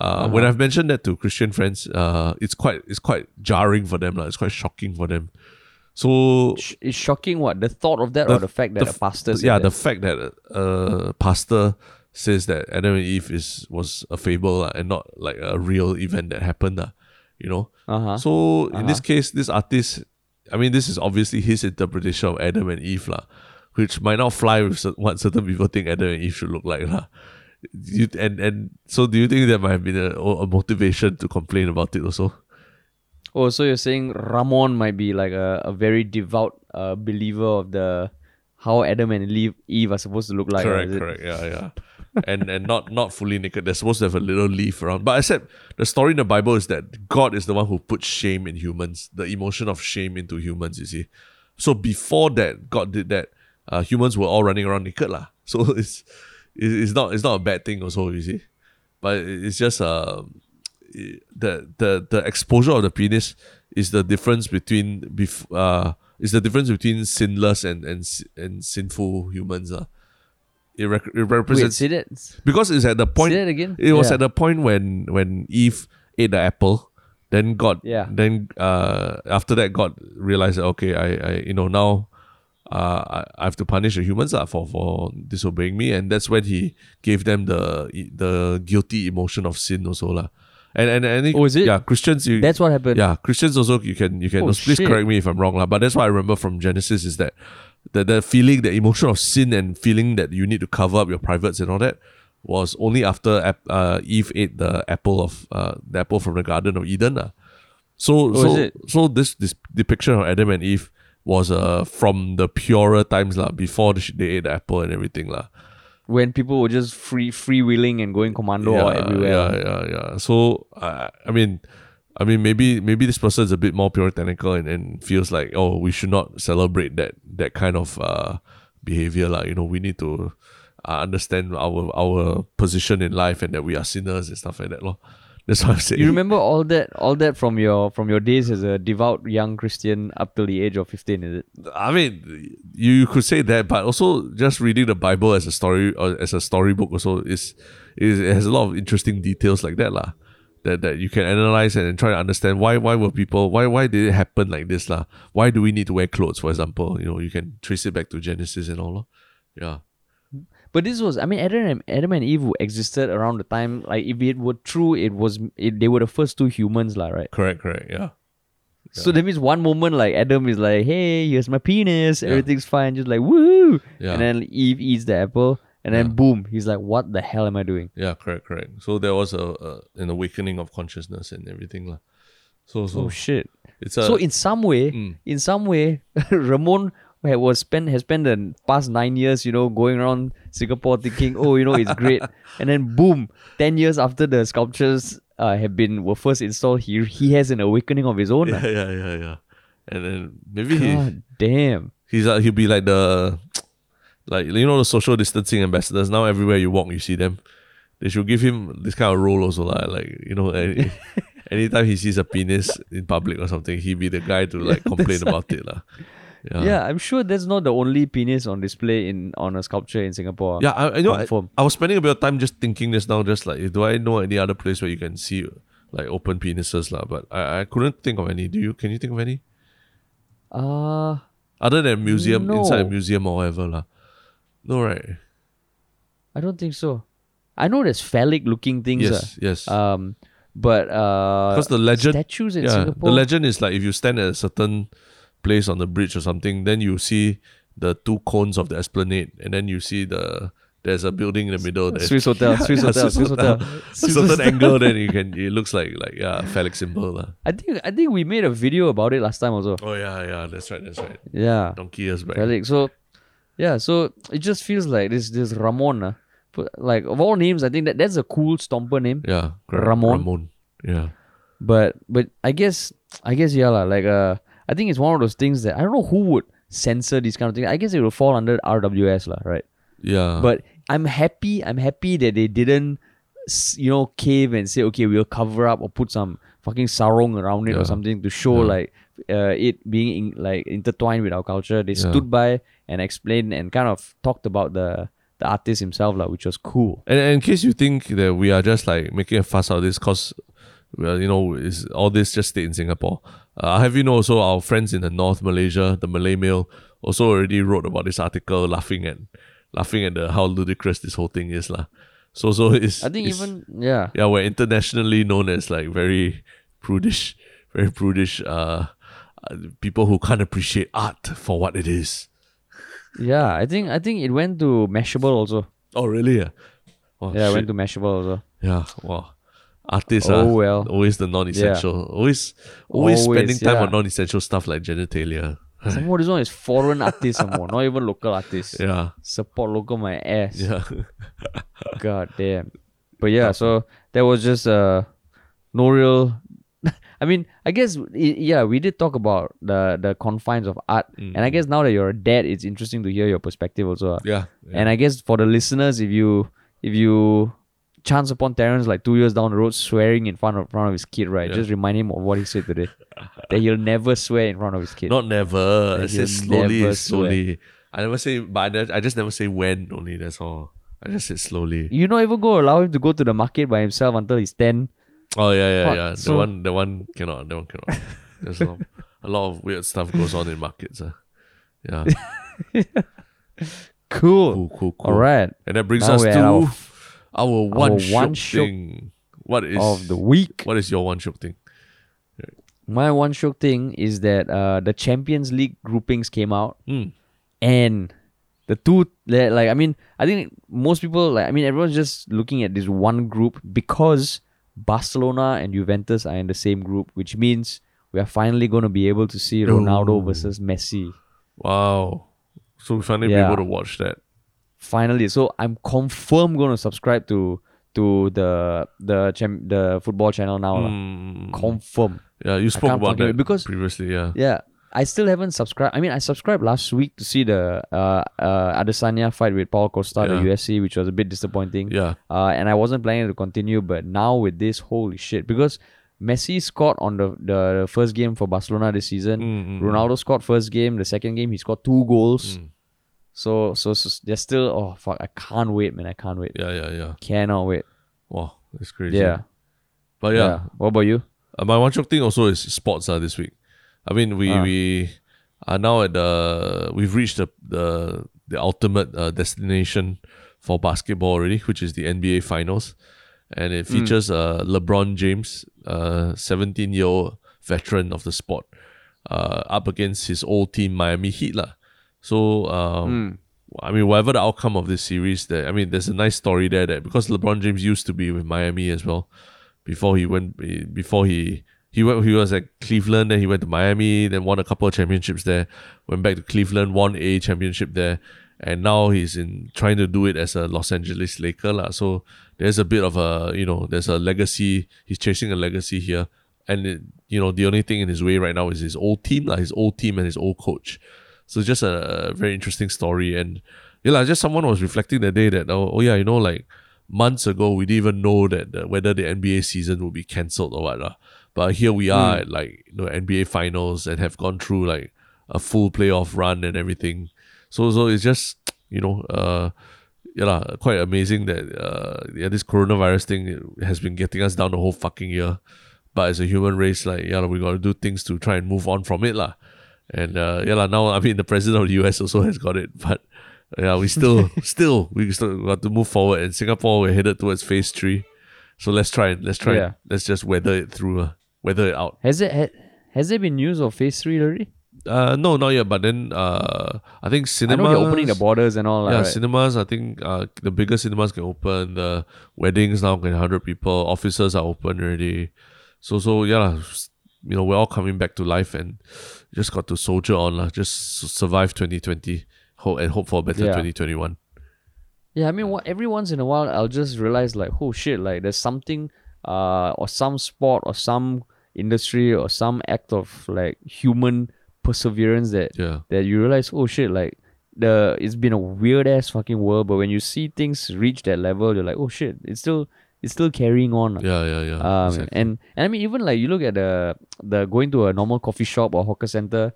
Uh, When I've mentioned that to Christian friends, uh, it's quite it's quite jarring for them, lah. It's quite shocking for them. So It's shocking what the thought of that The- or the fact that the a pastor said yeah, that? the fact that a pastor says that Adam and Eve is was a fable lah, and not like a real event that happened, lah, you know. uh-huh. So in this case, this artist, I mean, this is obviously his interpretation of Adam and Eve, lah, which might not fly with what certain people think Adam and Eve should look like, lah. You, and and so do you think there might have been a, a motivation to complain about it also? Oh, so you're saying Ramon might be like a, a very devout uh, believer of the how Adam and Eve, Eve are supposed to look like. correct, correct, yeah, yeah. And and not not fully naked. They're supposed to have a little leaf around. But except the story in the Bible is that God is the one who puts shame in humans, the emotion of shame into humans. You see, so before that, God did that. Uh, humans were all running around naked, lah. So it's it's not it's not a bad thing, also. You see, but it's just uh, the the the exposure of the penis is the difference between bef- uh is the difference between sinless and and and sinful humans. Uh. It, rec- it Wait, represents say that. because it's at the point Say that again. it was Yeah. at the point when when Eve ate the apple then God Yeah. then uh after that God realized that okay I, I you know now uh I, I have to punish the humans uh, for for disobeying me and that's when he gave them the the guilty emotion of sin also lah. and and, and it- Oh, is it? yeah Christians you That's what happened. yeah, Christians also you can you can Oh, please shit. correct me if I'm wrong lah. But that's what I remember from Genesis is that the the feeling, the emotion of sin and feeling that you need to cover up your privates and all that was only after uh, Eve ate the apple of uh, the apple from the Garden of Eden lah. So Oh, so so this this depiction of Adam and Eve was uh from the purer times lah before the, they ate the apple and everything lah. When people were just free freewheeling and going commando yeah, everywhere. Yeah, yeah, yeah. So I I mean, I mean maybe maybe this person is a bit more puritanical and, and feels like oh we should not celebrate that that kind of uh behavior like you know we need to uh, understand our our position in life and that we are sinners and stuff like that lor. That's what I'm saying. You remember all that all that from your from your days as a devout young Christian up till the age of 15, is it? I mean, you, you could say that, but also just reading the Bible as a story or as a storybook also is is it has a lot of interesting details like that lah. That that you can analyze and, try to understand why why were people why why did it happen like this lah? Why do we need to wear clothes, for example? You know, you can trace it back to Genesis and all. lor. Yeah. But this was, I mean, Adam and, Adam and Eve existed around the time, like if it were true, it was, it, they were the first two humans, lah, right? Correct, correct. Yeah. So that means one moment, like Adam is like, "Hey, here's my penis, Yeah. everything's fine," just like woo, Yeah. and then Eve eats the apple, and then Yeah. boom, he's like, "What the hell am I doing?" Yeah, correct, correct. So there was a, a an awakening of consciousness and everything. lah. So so oh shit! it's a so in some way, Mm. in some way, Ramon ha- was spent has spent the past nine years, you know, going around Singapore thinking, "Oh, you know, it's great," and then boom, ten years after the sculptures uh, have been were first installed, he he has an awakening of his own. yeah, ah. yeah, yeah, yeah. And then maybe he God damn. He's uh, he'll be like the like you know the social distancing ambassadors. Now everywhere you walk, you see them. They should give him this kind of role also, lah. Like you know, any, anytime he sees a penis in public or something, he be the guy to like complain about it, lah. Yeah. Yeah, I'm sure that's not the only penis on display in on a sculpture in Singapore. Yeah, I, I know. I, I was spending a bit of time just thinking this now, just like, do I know any other place where you can see like open penises, lah? But I, I couldn't think of any. Do you? Can you think of any Uh other than museum inside a museum or whatever, lah? No, right? I don't think so. I know there's phallic looking things. Yes, yes. uh, um, but uh, Because the legend, statues in yeah, Singapore. the legend is like if you stand at a certain place on the bridge or something, then you see the two cones of the esplanade, and then you see the there's a building in the middle. There. Swiss Hotel, Swiss Yeah, Hotel, Swiss Hotel. certain angle, then you can. It looks like like yeah, phallic symbol lah. I think I think we made a video about it last time also. Oh yeah, yeah, that's right, that's right. Yeah. Donkey years back. Phallic. So yeah, so it just feels like this this Ramon. Uh, like of all names, I think that that's a cool stomper name. Yeah. Ramon. Ramon. Yeah. But but I guess I guess yeah lah, like uh I think it's one of those things that I don't know who would censor these kind of things. I guess it will fall under RWS lah, right? Yeah. But I'm happy. I'm happy that they didn't, you know, cave and say, okay, we'll cover up or put some fucking sarong around it Yeah. or something to show Yeah. like uh, it being in, like intertwined with our culture. They Yeah. stood by and explained and kind of talked about the the artist himself, lah, which was cool. And, and in case you think that we are just like making a fuss out of this, cause well, you know, is all this just stayed in Singapore. Uh, have you know also our friends in the North Malaysia, the Malay Mail, also already wrote about this article, laughing at laughing at the how ludicrous this whole thing is, lah. So so it's I think it's- even yeah, yeah, we're internationally known as like very prudish, very prudish uh, people who can't appreciate art for what it is. yeah. I think I think it went to Mashable also. Oh really? Yeah. Oh, Yeah, it went to Mashable also. Yeah, wow. Artists Oh, are well. always the non-essential. Always, always, Always, spending time yeah. on non-essential stuff like genitalia. Some more this one is foreign artists, some more, not even local artists. Yeah, Support local my ass. yeah, God damn. But yeah, so there was just uh no real I mean, I guess yeah, we did talk about the the confines of art. And I guess now that you're a dad, it's interesting to hear your perspective also. ah. yeah. yeah. And I guess for the listeners, if you if you chance upon Terrence like two years down the road swearing in front of front of his kid, right? Yeah. Just remind him of what he said today. that he'll never swear in front of his kid. Not never. I said slowly, never slowly. I never say, but I, I just never say when. Only that's all. I just said slowly. You not even go allow him to go to the market by himself until he's ten. Oh yeah, yeah, yeah. The So- one, the one cannot. The one cannot. There's a lot, a lot of weird stuff goes on in markets. Uh. Yeah. Cool. Cool, cool, cool. All right. And that brings Now us we're to our, our one, one shiok shiok thing. What is Of the week. What is your one shiok thing? My one shiok thing is that uh, the Champions League groupings came out Hmm. and the two like I mean I think most people like I mean everyone's just looking at this one group because Barcelona and Juventus are in the same group, which means we are finally going to be able to see Ronaldo Ooh. versus Messi. Wow. So we finally Yeah. be able to watch that. Finally, so I'm confirm going to subscribe to to the the cham- the football channel now. Mm. Confirm. Yeah, you spoke about that because- previously. Yeah. Yeah. I still haven't subscribed. I mean, I subscribed last week to see the uh, uh, Adesanya fight with Paul Costa, the Yeah. UFC, which was a bit disappointing. Yeah. Uh, and I wasn't planning to continue, but now with this, holy shit! Because Messi scored on the the first game for Barcelona this season. Mm, mm, Ronaldo scored first game. The second game, he scored two goals. Mm. So, so so they're still. Oh fuck! I can't wait, man. I can't wait. Yeah, yeah, yeah. Cannot wait. Wow, that's crazy. Yeah. But yeah, What about you? Uh, my one shiok thing also is sports uh, this week. I mean, we Ah. we are now at the we've reached the the the ultimate uh, destination for basketball already, which is the NBA Finals, and it Hmm. features uh, LeBron James, uh, seventeen year old veteran of the sport, uh, up against his old team Miami Heat lah. So um, Hmm. I mean, whatever the outcome of this series, that I mean, there's a nice story there that because LeBron James used to be with Miami as well before he went before he he went he was at Cleveland then he went to Miami then won a couple of championships there went back to Cleveland won a championship there and now he's in trying to do it as a Los Angeles Laker lah. so there's a bit of a you know there's a legacy he's chasing a legacy here and it, you know the only thing in his way right now is his old team like his old team and his old coach so just a very interesting story and yeah like, just someone was reflecting the day that oh, oh yeah you know like months ago we didn't even know that uh, whether the NBA season would be cancelled or what. lah. But here we are at like you know NBA finals and have gone through like a full playoff run and everything. So so it's just you know uh yeah quite amazing that uh yeah this coronavirus thing has been getting us down the whole fucking year. But as a human race, like yeah, we gotta do things to try and move on from it lah. And uh, yeah, now I mean the president of the US also has got it, but yeah, we still still we still got to move forward. And Singapore, we're headed towards phase three. So let's try it. Let's try Yeah. Let's just weather it through. Uh, weather it out. Has it ha- has there been news of Phase Three already? Uh, no, not yet. But then uh, I think I cinemas. know they're opening the borders and all. yeah, right? cinemas. I think uh, the bigger cinemas can open. The weddings now can hundred people. Offices are open already. So so yeah, you know we're all coming back to life and just got to soldier on lah. Just survive twenty twenty. Hope and hope for a better twenty twenty one. Yeah, I mean, what, every once in a while, I'll just realize like, oh shit, like there's something, uh, or some sport or some industry or some act of like human perseverance that Yeah. that you realize, oh shit, like the it's been a weird ass fucking world, but when you see things reach that level, you're like, oh shit, it's still it's still carrying on. Yeah, yeah, yeah. Um, exactly. and and I mean even like you look at the the going to a normal coffee shop or hawker center,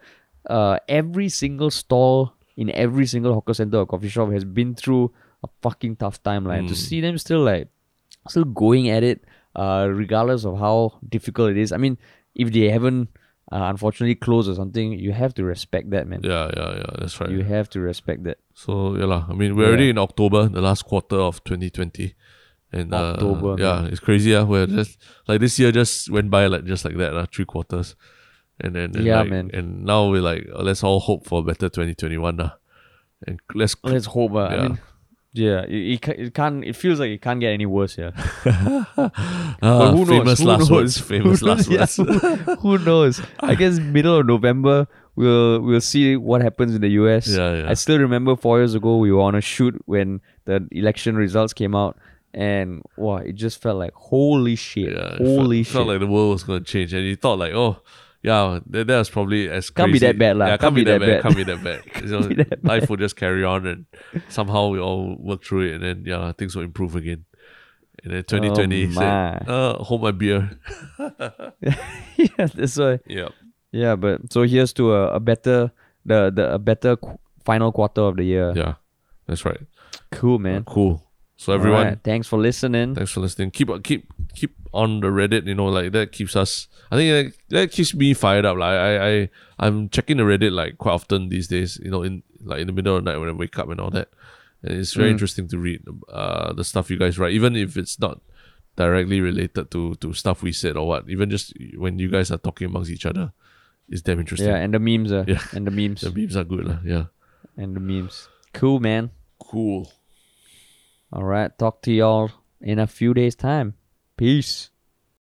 uh, every single stall in every single hawker center or coffee shop has been through a fucking tough time. Like to Mm. see them still like still going at it, uh, regardless of how difficult it is. I mean, if they haven't uh, unfortunately closed or something, you have to respect that, man. yeah, yeah, yeah. That's right. You have to respect that. So yeah, lah. I mean, we're already in October, the last quarter of 2020, and uh, October, yeah, it's crazy. Yeah, we're just like this year just went by like just like that, uh, three quarters, and then and Yeah, like- man. And now we're like, uh, let's all hope for a better 2021, lah. And let's Let's hope. Uh, I Yeah. mean, yeah, it, it, it can't. It feels like it can't get any worse. Yeah. ah, who knows? famous Who last knows? words. Famous Who last knows? Yeah, words. who, who knows? I guess middle of November we'll we'll see what happens in the US. Yeah, yeah. I still remember four years ago we were on a shoot when the election results came out, and wow, it just felt like holy shit, Yeah, holy felt, shit. felt like the world was gonna change, and you thought like, oh, yeah, that, that was probably as Can't be that bad lah. Yeah, can't, be, that bad. Can't be that bad. You know, be that life will just carry on, and somehow we all work through it, and then yeah, things will improve again. And then 2020 Oh, said, uh, hold my beer. yeah, that's why. Yeah, Yeah, but so here's to a, a better the the a better qu- final quarter of the year. yeah, that's right. Cool, man. Cool. So everyone, Alright, thanks for listening. thanks for listening. Keep keep keep on the Reddit. You know, like that keeps us. I think that, that keeps me fired up. Like I I I'm checking the Reddit like quite often these days. You know, in like in the middle of the night when I wake up and all that. And it's very Mm. interesting to read uh the stuff you guys write, even if it's not directly related to to stuff we said or what. Even just when you guys are talking amongst each other, it's damn interesting. Yeah, and the memes are Yeah. and the memes The memes are good, lah. Yeah. and the memes. Cool, man. Cool. All right, talk to y'all in a few days time. Peace.